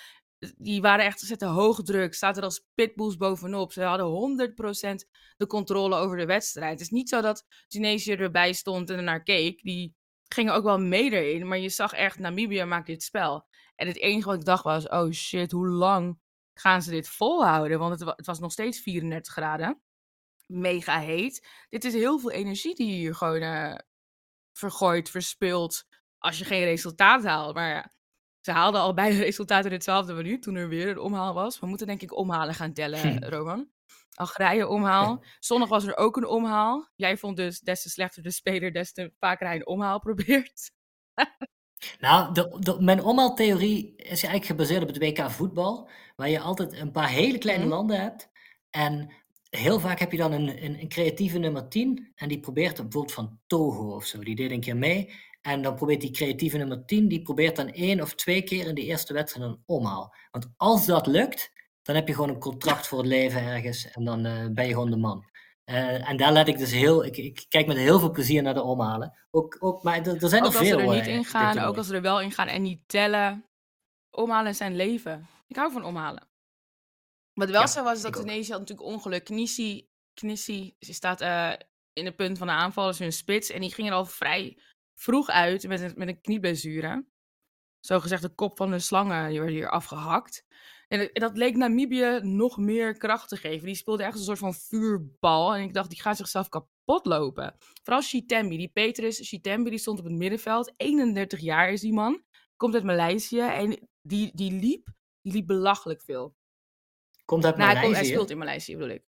Die waren echt, ze zetten hoog druk, zaten er als pitbulls bovenop. Ze hadden 100% de controle over de wedstrijd. Het is niet zo dat Tunesië erbij stond en ernaar keek. Die gingen ook wel mee erin, maar je zag echt, Namibië maakt dit spel. En het enige wat ik dacht was, oh shit, hoe lang gaan ze dit volhouden? Want het, het was nog steeds 34 graden. Mega heet. Dit is heel veel energie die je hier gewoon eh, vergooit, verspilt, als je geen resultaat haalt. Maar ja, ze haalden al beide resultaten in de twaalfde minuut, toen er weer een omhaal was. We moeten denk ik omhalen gaan tellen, Hm. Roman. Algerije omhaal. Zondag was er ook een omhaal. Jij vond dus des te slechter de speler, des te vaker hij een omhaal probeert. Nou, de, de- mijn omhaaltheorie is eigenlijk gebaseerd op het WK voetbal, waar je altijd een paar hele kleine Mhm. landen hebt. En heel vaak heb je dan een, een, een creatieve nummer 10, en die probeert bijvoorbeeld van Togo of zo, die deed een keer mee. En dan probeert die creatieve nummer 10, die probeert dan één of twee keer in de eerste wedstrijd een omhaal. Want als dat lukt, dan heb je gewoon een contract voor het leven ergens en dan eh, ben je gewoon de man. Eh, en daar let ik dus heel, ik, ik kijk met heel veel plezier naar de omhalen. Ook, ook, maar er, er zijn Ook er als ze veel. er niet in gaan, ook als ze er wel in gaan en niet tellen. Omhalen zijn leven. Ik hou van omhalen. Wat wel Ja, zo was, is dat. Tunesië had natuurlijk ongeluk. Knissi, Knissi ze staat eh, in het punt van de aanval, is hun spits. En die ging er al vrij vroeg uit met een, met een knieblessure. zogezegd de kop van de slangen die werd hier afgehakt. En dat leek Namibië nog meer kracht te geven. Die speelde echt een soort van vuurbal. En ik dacht, die gaat zichzelf kapot lopen. Vooral Shitembi, die Petrus Shitembi, die stond op het middenveld. 31 jaar is die man. Komt uit Maleisië. En die, die liep, die liep belachelijk veel. Komt uit Nou, hij, komt- Maleisië. hij speelt in Maleisië, bedoel ik.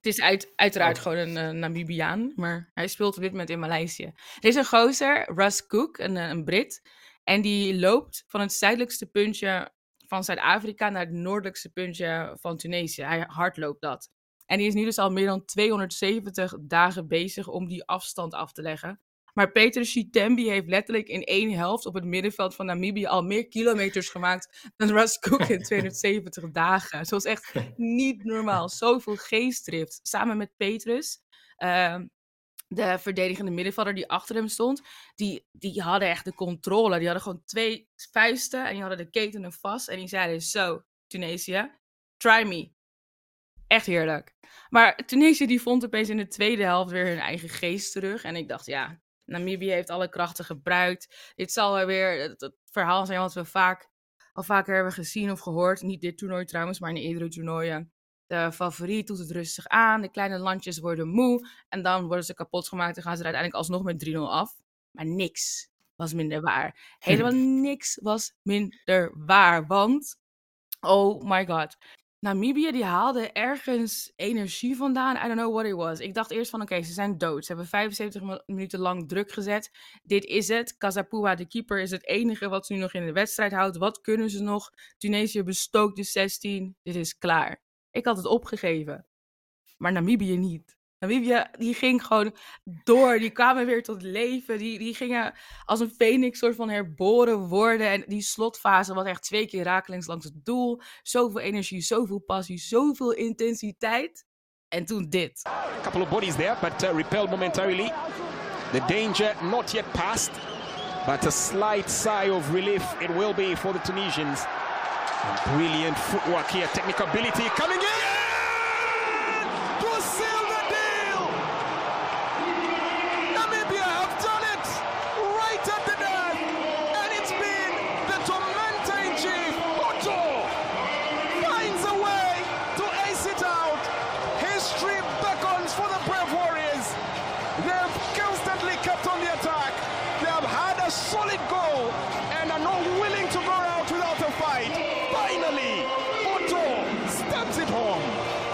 Het is uit, uiteraard Oh. gewoon een eh, Namibiaan, maar hij speelt op dit moment in Maleisië. Er is een gozer, Russ Cook, een, eh, een Brit. En die loopt van het zuidelijkste puntje van Zuid-Afrika naar het noordelijkste puntje van Tunesië. Hij hardloopt dat. En die is nu dus al meer dan 270 dagen bezig om die afstand af te leggen. Maar Peter Chitembi heeft letterlijk in één helft op het middenveld van Namibië al meer kilometers gemaakt dan Russ Cook in 270 dagen. Zoals echt niet normaal. Zoveel geestdrift. Samen met Petrus, ehm, de verdedigende middenvelder die achter hem stond, die, die hadden echt de controle. Die hadden gewoon twee vuisten en die hadden de ketenen vast. En die zeiden zo, Tunesië, try me. Echt heerlijk. Maar Tunesië die vond opeens in de tweede helft weer hun eigen geest terug. En ik dacht, ja, Namibië heeft alle krachten gebruikt. Dit zal wel weer het, het verhaal zijn wat we vaak, al vaker hebben gezien of gehoord. Niet dit toernooi trouwens, maar in de eerdere toernooien. De favoriet doet het rustig aan. De kleine landjes worden moe. En dan worden ze kapot gemaakt en gaan ze er uiteindelijk alsnog met 3-0 af. Maar niks was minder waar. Helemaal niks was minder waar. Want, oh my god. Namibië die haalde ergens energie vandaan. I don't know what it was. Ik dacht eerst van oké, ze zijn dood. Ze hebben 75 mi- minuten lang druk gezet. Dit is het. Kazapua, de keeper, is het enige wat ze nu nog in de wedstrijd houdt. Wat kunnen ze nog? Tunesië bestookt de 16. Dit is klaar. Ik had het opgegeven. Maar Namibië niet. Namibië die ging gewoon door. Die kwamen weer tot leven. Die, die gingen als een phoenix soort van herboren worden. En die slotfase was echt twee keer rakelings langs het doel. Zoveel energie, zoveel passie, zoveel intensiteit. En toen dit. A couple of bodies there, but uh, repelled momentarily. The danger not yet passed, but a slight sigh of relief it will be for the Tunisians. Brilliant footwork here, technical ability coming in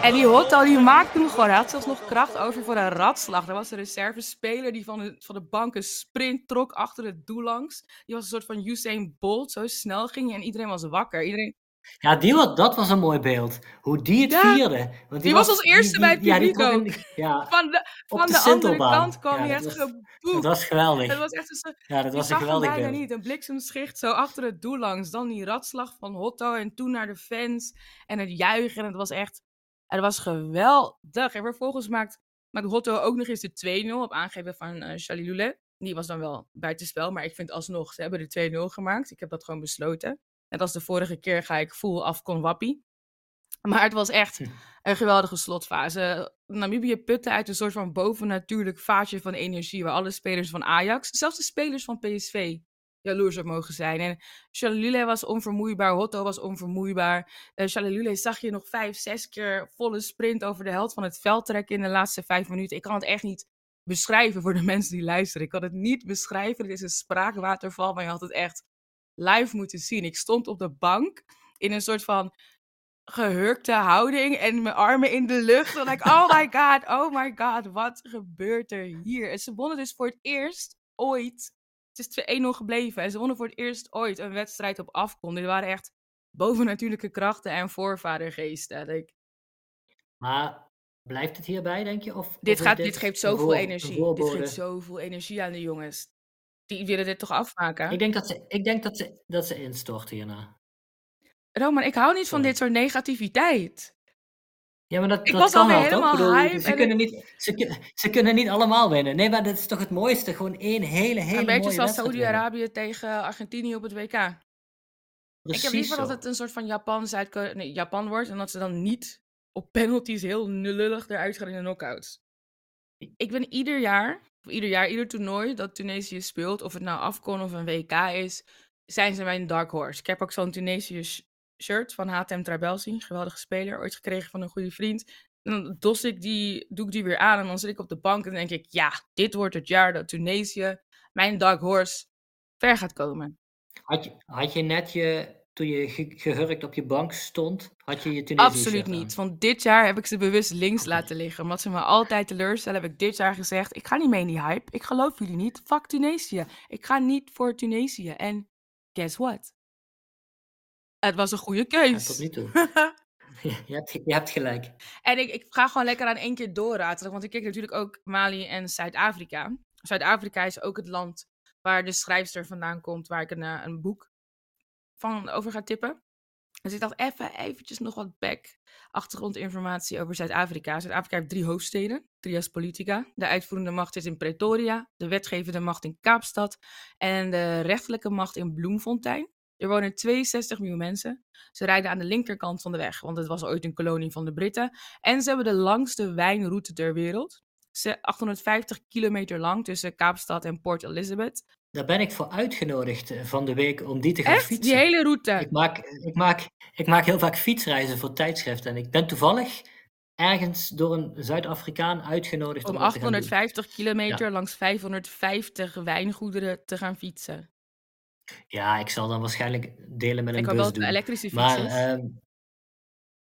En die Hotto, die maakte hem gewoon. Hij had zelfs nog kracht over voor een ratslag. Er was een reservespeler die van de, van de bank een sprint trok achter het doel langs. Die was een soort van Usain Bolt. Zo snel ging hij en iedereen was wakker. Iedereen... Ja, die, dat was een mooi beeld. Hoe die het Ja, vierde. Want die was als eerste bij het ja, die publiek trok ook. een- ja, Van de, van de de, andere kant kwam Ja, hij dat echt geboekt. dat was geweldig. Het was echt een soort... Ja, dat was een geweldig beeld. niet. Een bliksemschicht zo achter het doel langs. Dan die ratslag van Hotto en toen naar de fans. En het juichen. En het was echt... Het was geweldig. En vervolgens maakt, maakt Hotto ook nog eens de 2-0 op aangeven van eh Chalilule. Die was dan wel buitenspel. Maar ik vind alsnog, ze hebben de 2-0 gemaakt. Ik heb dat gewoon besloten. Net als de vorige keer ga ik full af kon wappie. Maar het was echt Hm. een geweldige slotfase. Namibië putte uit een soort van bovennatuurlijk vaatje van energie. Waar alle spelers van Ajax, zelfs de spelers van PSV, jaloers op mogen zijn. En Chalulule was onvermoeibaar, Hotto was onvermoeibaar. Uh, zag je nog vijf, zes keer volle sprint over de helft van het veld trekken in de laatste vijf minuten. Ik kan het echt niet beschrijven voor de mensen die luisteren. Ik kan het niet beschrijven. Het is een spraakwaterval, maar je had het echt live moeten zien. Ik stond op de bank in een soort van gehurkte houding en mijn armen in de lucht. En ik, oh my god, oh my god, wat gebeurt er hier? En ze wonnen dus voor het eerst ooit. Het is 2-1-0 gebleven. En ze wonnen voor het eerst ooit een wedstrijd op afkom. Dit waren echt bovennatuurlijke krachten en voorvadergeesten. Ik, Maar blijft het hierbij, denk je? Of, dit, of gaat, dit geeft zoveel energie. Dit geeft zoveel energie aan de jongens. Die willen dit toch afmaken? Ik denk dat ze, ik denk dat ze, dat ze instort hierna. Roman, ik hou niet van dit soort negativiteit. Ja, maar dat, Ik dat kan wel, toch? helemaal Ik bedoel, hype ze, en kunnen niet, ze, kun- ze kunnen niet allemaal winnen. Nee, maar dat is toch het mooiste? Gewoon één hele, hele Een beetje zoals. Saoedi-Arabië tegen Argentinië op het WK. Ik Precies heb liever dat zo. het een soort van Japan, Zuid nee, Japan wordt en dat ze dan niet op penalties heel lullig eruit gaan in de knockouts. Ik ben ieder jaar, of ieder jaar, ieder toernooi dat Tunesië speelt, of het nou afkon of een WK is, zijn ze mijn dark horse. Ik heb ook zo'n Tunesië shirt van HTM Trabelsi, geweldige speler, ooit gekregen van een goede vriend. En dan dos ik die, doe ik die weer aan en dan zit ik op de bank en denk ik, ja, dit wordt het jaar dat Tunesië, mijn dark horse, ver gaat komen. Had je, had je net je, toen je ge- gehurkt op je bank stond, had je je Tunesië Absoluut aan? niet. Want dit jaar heb ik ze bewust links laten liggen. Omdat ze me altijd teleurstellen, heb ik dit jaar gezegd: ik ga niet mee in die hype. Ik geloof jullie niet. Fuck Tunesië. Ik ga niet voor Tunesië. En guess what? Het was een goede Ja, keus. tot nu toe. je, hebt, je hebt gelijk. en ik, ik ga gewoon lekker aan één keer doorratelen. Want ik kijk natuurlijk ook Mali en Zuid-Afrika. Zuid-Afrika is ook het land waar de schrijfster vandaan komt. Waar ik een, eh, een boek van over ga tippen. Dus ik dacht even eventjes nog wat back achtergrondinformatie over Zuid-Afrika. Zuid-Afrika heeft drie hoofdsteden, trias politica. De uitvoerende macht zit in Pretoria, de wetgevende macht in Kaapstad en de rechterlijke macht in Bloemfontein. Er wonen 62 miljoen mensen. Ze rijden aan de linkerkant van de weg, want het was ooit een kolonie van de Britten. En ze hebben de langste wijnroute ter wereld. Ze 850 kilometer lang tussen Kaapstad en Port Elizabeth. Daar ben ik voor uitgenodigd eh, van de week om die te gaan Echt? fietsen. Die hele route. Ik maak, ik, maak, ik maak heel vaak fietsreizen voor tijdschriften. En ik ben toevallig ergens door een Zuid-Afrikaan uitgenodigd om, Om dat te gaan doen. 850 kilometer langs 550 wijngoederen te gaan fietsen. Ja, ik zal dan waarschijnlijk delen met een Ik wel bus het doen. elektrische Maar ehm,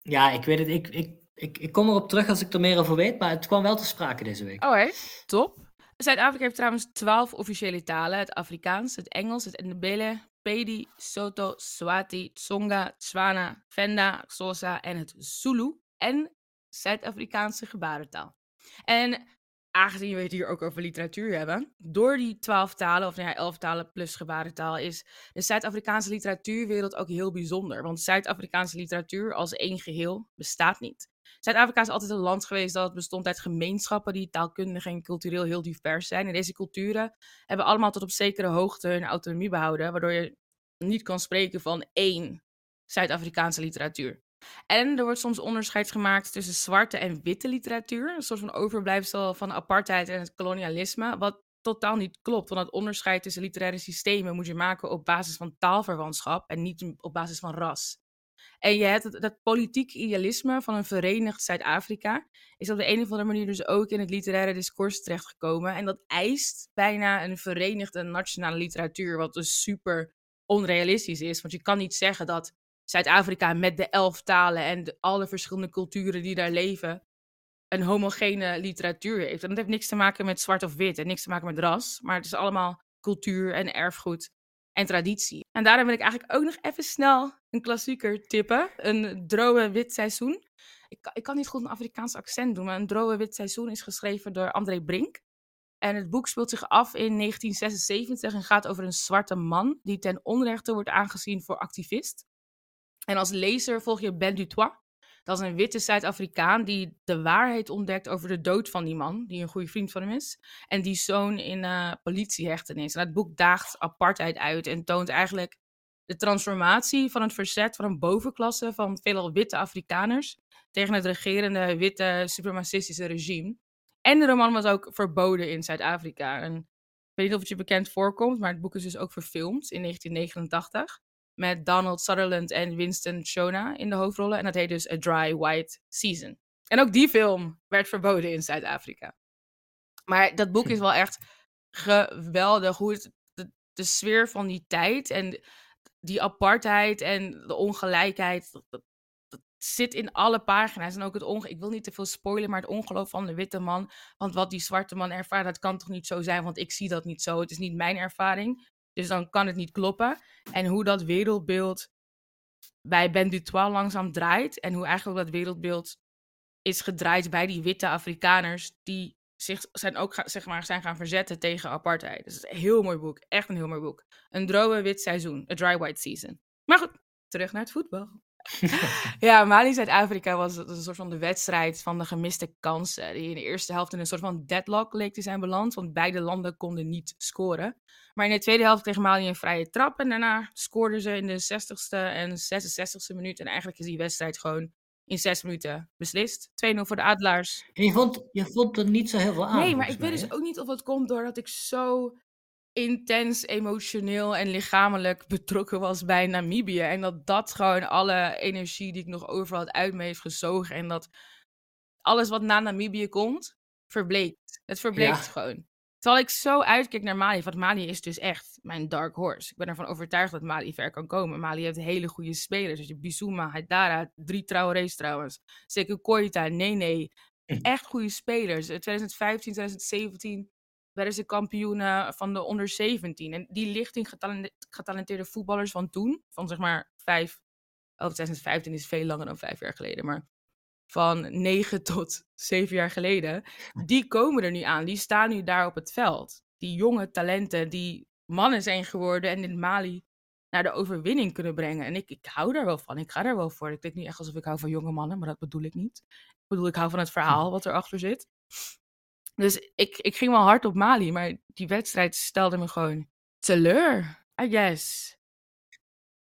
ja, ik weet het. Ik, ik, ik, ik kom erop terug als ik er meer over weet. Maar het kwam wel te sprake deze week. Oh hé, top. Zuid-Afrika heeft trouwens 12 officiële talen. Het Afrikaans, het Engels, het Ndebele, Pedi, Soto, Swati, Tsonga, Tswana, Venda, Xhosa en het Zulu. En Zuid-Afrikaanse gebarentaal. En aangezien we het hier ook over literatuur hebben, door die 12 talen, of nou ja, 11 talen plus gebarentaal, is de Zuid-Afrikaanse literatuurwereld ook heel bijzonder. Want Zuid-Afrikaanse literatuur als één geheel bestaat niet. Zuid-Afrika is altijd een land geweest dat bestond uit gemeenschappen die taalkundig en cultureel heel divers zijn. En deze culturen hebben allemaal tot op zekere hoogte hun autonomie behouden, waardoor je niet kan spreken van één Zuid-Afrikaanse literatuur. En er wordt soms onderscheid gemaakt tussen zwarte en witte literatuur, een soort van overblijfsel van apartheid en het kolonialisme, wat totaal niet klopt. Want het onderscheid tussen literaire systemen moet je maken op basis van taalverwantschap en niet op basis van ras. En je hebt het, dat politiek idealisme van een verenigd Zuid-Afrika is op de een of andere manier dus ook in het literaire discours terechtgekomen. En dat eist bijna een verenigde nationale literatuur, wat dus super onrealistisch is. Want je kan niet zeggen dat Zuid-Afrika met de elf talen en alle verschillende culturen die daar leven, een homogene literatuur heeft. En dat heeft niks te maken met zwart of wit en niks te maken met ras, maar het is allemaal cultuur en erfgoed en traditie. En daarom wil ik eigenlijk ook nog even snel een klassieker tippen. Een droge wit seizoen. Ik, ik kan niet goed een Afrikaans accent doen, maar een droge wit seizoen is geschreven door André Brink. En het boek speelt zich af in 1976 en gaat over een zwarte man die ten onrechte wordt aangezien voor activist. En als lezer volg je Ben Dutois. Dat is een witte Zuid-Afrikaan die de waarheid ontdekt over de dood van die man, die een goede vriend van hem is. En die zoon in eh politiehechtenis. En het boek daagt apartheid uit en toont eigenlijk de transformatie van het verzet van een bovenklasse van veelal witte Afrikaners tegen het regerende witte supremacistische regime. En de roman was ook verboden in Zuid-Afrika. Ik weet niet of het je bekend voorkomt, maar het boek is dus ook verfilmd in 1989 met Donald Sutherland en Winston Shona in de hoofdrollen. En dat heet dus A Dry White Season. En ook die film werd verboden in Zuid-Afrika. Maar dat boek is wel echt geweldig. Hoe het, de, sfeer van die tijd en die apartheid en de ongelijkheid. Dat, dat- dat zit in alle pagina's. En ook het onge ik wil niet te veel spoilen, maar het ongeloof van de witte man. Want wat die zwarte man ervaart, dat kan toch niet zo zijn? Want ik zie dat niet zo. Het is niet mijn ervaring. Dus dan kan het niet kloppen. En hoe dat wereldbeeld bij Ben Dutois langzaam draait. En hoe eigenlijk dat wereldbeeld is gedraaid bij die witte Afrikaners. Die zich zijn ook zeg maar, zijn gaan verzetten tegen apartheid. Dus is een heel mooi boek. Echt een heel mooi boek. Een droge wit seizoen. A dry white season. Maar goed, terug naar het voetbal. ja, Mali Zuid-Afrika was was een soort van de wedstrijd van de gemiste kansen. Die in de eerste helft in een soort van deadlock leek te zijn beland. Want beide landen konden niet scoren. Maar in de tweede helft kreeg Mali een vrije trap. En daarna scoorden ze in de 60ste en 66ste minuut. En eigenlijk is die wedstrijd gewoon in zes minuten beslist. 2-0 voor de Adelaars. En je vond, je vond er niet zo heel veel aan. nee, maar ik weet dus ook niet of het komt doordat ik zo intens emotioneel en lichamelijk betrokken was bij Namibië. En dat dat gewoon alle energie die ik nog over had uit me heeft gezogen. En dat alles wat na Namibië komt, verbleekt. Het verbleekt Ja. gewoon. Terwijl ik zo uitkijk naar Mali, want Mali is dus echt mijn dark horse. Ik ben ervan overtuigd dat Mali ver kan komen. Mali heeft hele goede spelers. Dus je Bissouma, Haidara, drie Traorés trouwens. Sekou Koita, Nene. Hm. Echt goede spelers. In 2015, 2017 werden ze kampioenen van de onder 17. En die lichting getalente- getalenteerde voetballers van toen, van zeg maar vijf, oh 2015 is veel langer dan vijf jaar geleden, maar van negen tot zeven jaar geleden, die komen er nu aan. Die staan nu daar op het veld. Die jonge talenten die mannen zijn geworden en in Mali naar de overwinning kunnen brengen. En ik, ik hou daar wel van. Ik ga daar wel voor. Ik denk niet echt alsof ik hou van jonge mannen, maar dat bedoel ik niet. Ik bedoel, ik hou van het verhaal wat erachter zit. Dus ik, ik ging wel hard op Mali, maar die wedstrijd stelde me gewoon teleur. I guess.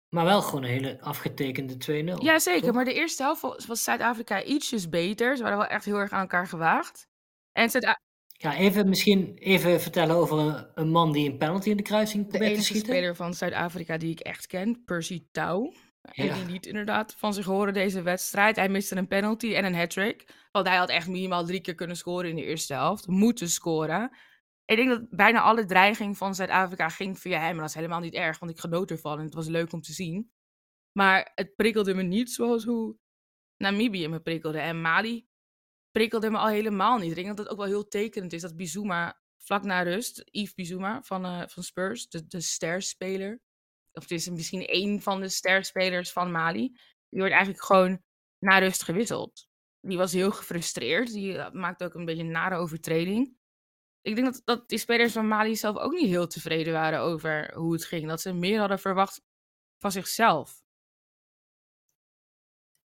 Maar wel gewoon een hele afgetekende 2-0. Ja, zeker. toch? Maar de eerste helft was Zuid-Afrika ietsjes beter. Ze waren wel echt heel erg aan elkaar gewaagd. En Zuid Ja, even misschien even vertellen over een, een man die een penalty in de kruising de probeert te enige schieten. speler van Zuid-Afrika die ik echt ken, Percy Tau. En Ja. die liet inderdaad van zich horen deze wedstrijd. Hij miste een penalty en een hat-trick. Want hij had echt minimaal drie keer kunnen scoren in de eerste helft. Moeten scoren. Ik denk dat bijna alle dreiging van Zuid-Afrika ging via hem. En dat is helemaal niet erg, want ik genoot ervan. En het was leuk om te zien. Maar het prikkelde me niet zoals hoe Namibië me prikkelde. En Mali prikkelde me al helemaal niet. Ik denk dat het ook wel heel tekenend is dat Bizuma vlak na rust, Yves Bizuma van, eh, van Spurs, de, de sterspeler, of het is misschien één van de sterspelers van Mali, die wordt eigenlijk gewoon na rust gewisseld. Die was heel gefrustreerd, die eh, maakte ook een beetje een nare overtreding. Ik denk dat, dat die spelers van Mali zelf ook niet heel tevreden waren over hoe het ging. Dat ze meer hadden verwacht van zichzelf.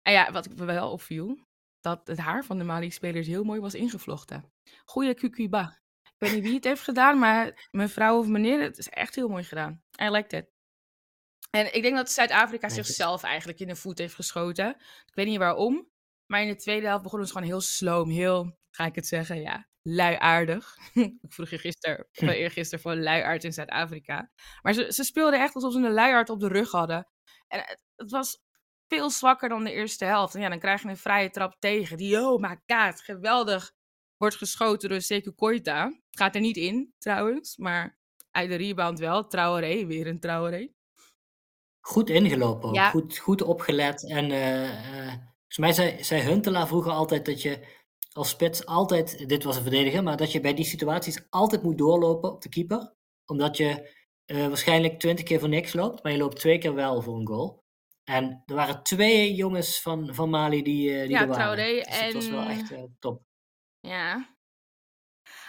En ja, wat ik me wel opviel, dat het haar van de Mali-spelers heel mooi was ingevlochten. Goeie kukuba. Ik weet niet wie het heeft gedaan, maar mevrouw of meneer, het is echt heel mooi gedaan. I liked it. En ik denk dat Zuid-Afrika zichzelf eigenlijk in de voet heeft geschoten. Ik weet niet waarom, maar in de tweede helft begonnen ze gewoon heel sloom, heel, ga ik het zeggen, ja, luiaardig. ik vroeg je gisteren, of eergisteren voor luiaard in Zuid-Afrika. Maar ze, ze speelden echt alsof ze een luiaard op de rug hadden. En het, het was veel zwakker dan de eerste helft. En ja, dan krijg je een vrije trap tegen. Die, oh my god, geweldig wordt geschoten door Sekou Koita. Gaat er niet in, trouwens. Maar uit de rebound wel. Traoré, weer een Traoré. Goed ingelopen ook. Ja. Goed, goed opgelet. En eh, volgens mij zei, zei Huntelaar vroeger altijd dat je als spits altijd, dit was een verdediger, maar dat je bij die situaties altijd moet doorlopen op de keeper. Omdat je eh, waarschijnlijk twintig keer voor niks loopt, maar je loopt twee keer wel voor een goal. En er waren twee jongens van, van Mali die, eh, die Ja, er waren. Dus het was wel en- echt top. Ja.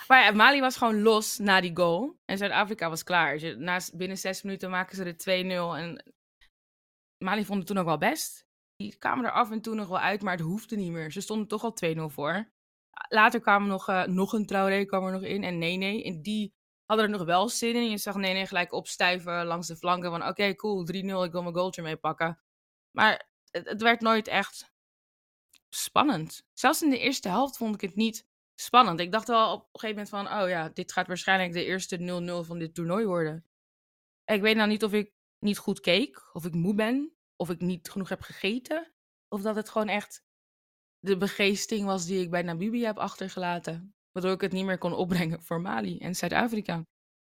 Maar ja, Mali was gewoon los na die goal. En Zuid-Afrika was klaar. Dus je- na, binnen zes minuten maken ze de 2-0. En Mali vond het toen ook wel best. Die kwamen er af en toe nog wel uit, maar het hoefde niet meer. Ze stonden toch al 2-0 voor. Later kwam nog, eh, nog een Traoré kwam er nog in en Nene. En die hadden er nog wel zin in. Je zag Nene gelijk opstuiven langs de flanken van... Oké, cool, 3-0, ik wil mijn goaltje meepakken. Maar het, het werd nooit echt spannend. Zelfs in de eerste helft vond ik het niet spannend. Ik dacht wel op een gegeven moment van... Oh ja, dit gaat waarschijnlijk de eerste 0-0 van dit toernooi worden. Ik weet nou niet of ik niet goed keek, of ik moe ben, of ik niet genoeg heb gegeten. Of dat het gewoon echt de begeesting was die ik bij Namibia heb achtergelaten. Waardoor ik het niet meer kon opbrengen voor Mali en Zuid-Afrika.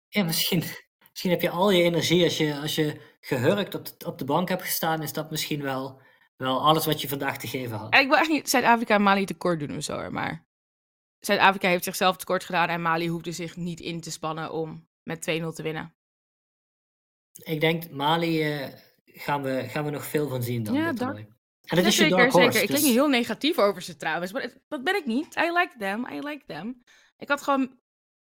Ja, misschien, misschien heb je al je energie als je, als je gehurkt op de, op de bank hebt gestaan, is dat misschien wel, wel alles wat je vandaag te geven had. Ik wil echt niet Zuid-Afrika en Mali tekort doen of zo, maar Zuid-Afrika heeft zichzelf tekort gedaan en Mali hoefde zich niet in te spannen om met 2-0 te winnen. Ik denk, Mali eh, gaan, we, gaan we nog veel van zien dan Ja, toernooi. En dat is je zeker, horse. zeker. Ik klink dus- heel negatief over ze trouwens, maar dat ben ik niet. I like them, I like them. Ik had gewoon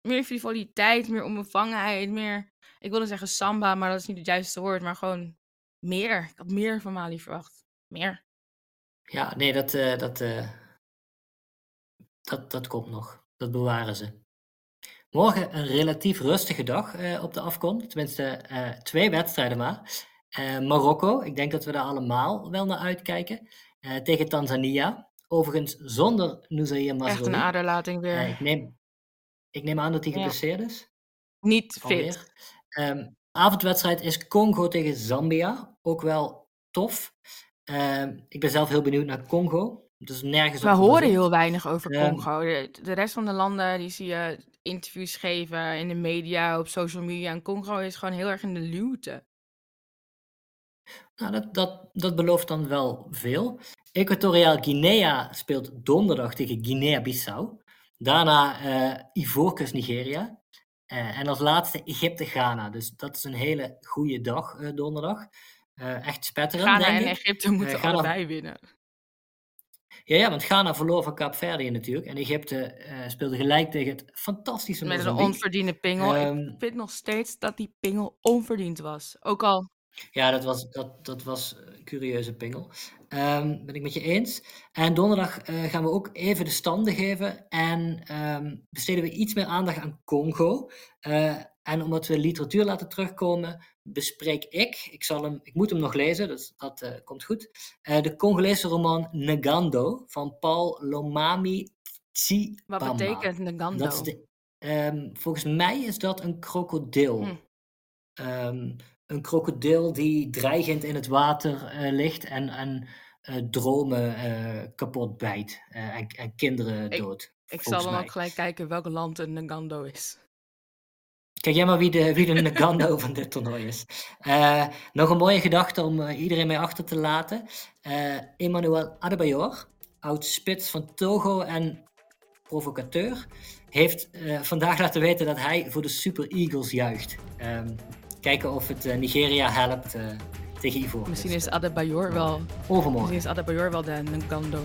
meer frivoliteit, meer onbevangenheid, meer... Ik wilde zeggen samba, maar dat is niet het juiste woord, maar gewoon meer. Ik had meer van Mali verwacht. Meer. Ja, nee, dat, eh, dat, eh, dat, dat komt nog. Dat bewaren ze. Morgen een relatief rustige dag eh, op de afkom. Tenminste, eh, twee wedstrijden maar. Eh, Marokko, ik denk dat we daar allemaal wel naar uitkijken. Tegen Tanzania. Overigens zonder Nusair Echt Mazraoui. een aderlating weer. Ik, neem, ik neem aan dat hij Ja. geblesseerd is. Niet fit. alweer. Ehm, avondwedstrijd is Congo tegen Zambia. Ook wel tof. Ehm, ik ben zelf heel benieuwd naar Congo. Dus nergens We horen heel weinig over Ehm, Congo. De, de rest van de landen, die zie je interviews geven in de media, op social media. En Congo is gewoon heel erg in de luwte. Nou, dat, dat, dat belooft dan wel veel. Equatoriaal Guinea speelt donderdag tegen Guinea-Bissau. Daarna eh Ivoorkust Nigeria. Eh, en als laatste Egypte-Ghana. Dus dat is een hele goede dag eh, donderdag. Echt spetterend, Ghana denk en ik. Egypte moeten allebei winnen. Ja, ja, want Ghana verloor van Kaapverdië natuurlijk. En Egypte eh, speelde gelijk tegen het fantastische Met een onverdiende pingel. Ehm, ik vind nog steeds dat die pingel onverdiend was. Ook al Ja, dat was, dat, dat was een curieuze pingel. Ehm, ben ik met je eens. En donderdag eh, gaan we ook even de standen geven. En ehm, besteden we iets meer aandacht aan Congo. Eh, en omdat we literatuur laten terugkomen, bespreek ik, ik, zal hem, ik moet hem nog lezen, dus dat eh, komt goed. eh, de Congolese roman Negando van Paul Lomami Tsibamba. wat betekent Ngando? Dat is de, ehm, volgens mij is dat een krokodil. Hm. Ehm, een krokodil die dreigend in het water eh, ligt en, en dromen kapot bijt en, en kinderen dood. Ik zal dan mij. ook gelijk kijken welk land een Ngando is. Kijk jij maar wie de, wie de Nagando van dit toernooi is. Eh, nog een mooie gedachte om eh, iedereen mee achter te laten. Eh Emmanuel Adebayor, oud spits van Togo en provocateur, heeft vandaag laten weten dat hij voor de Super Eagles juicht. Ehm, kijken of het Nigeria helpt tegen Ivoorkust. Misschien is Adebayor wel, Overmorgen. misschien is Adebayor wel de Ngando.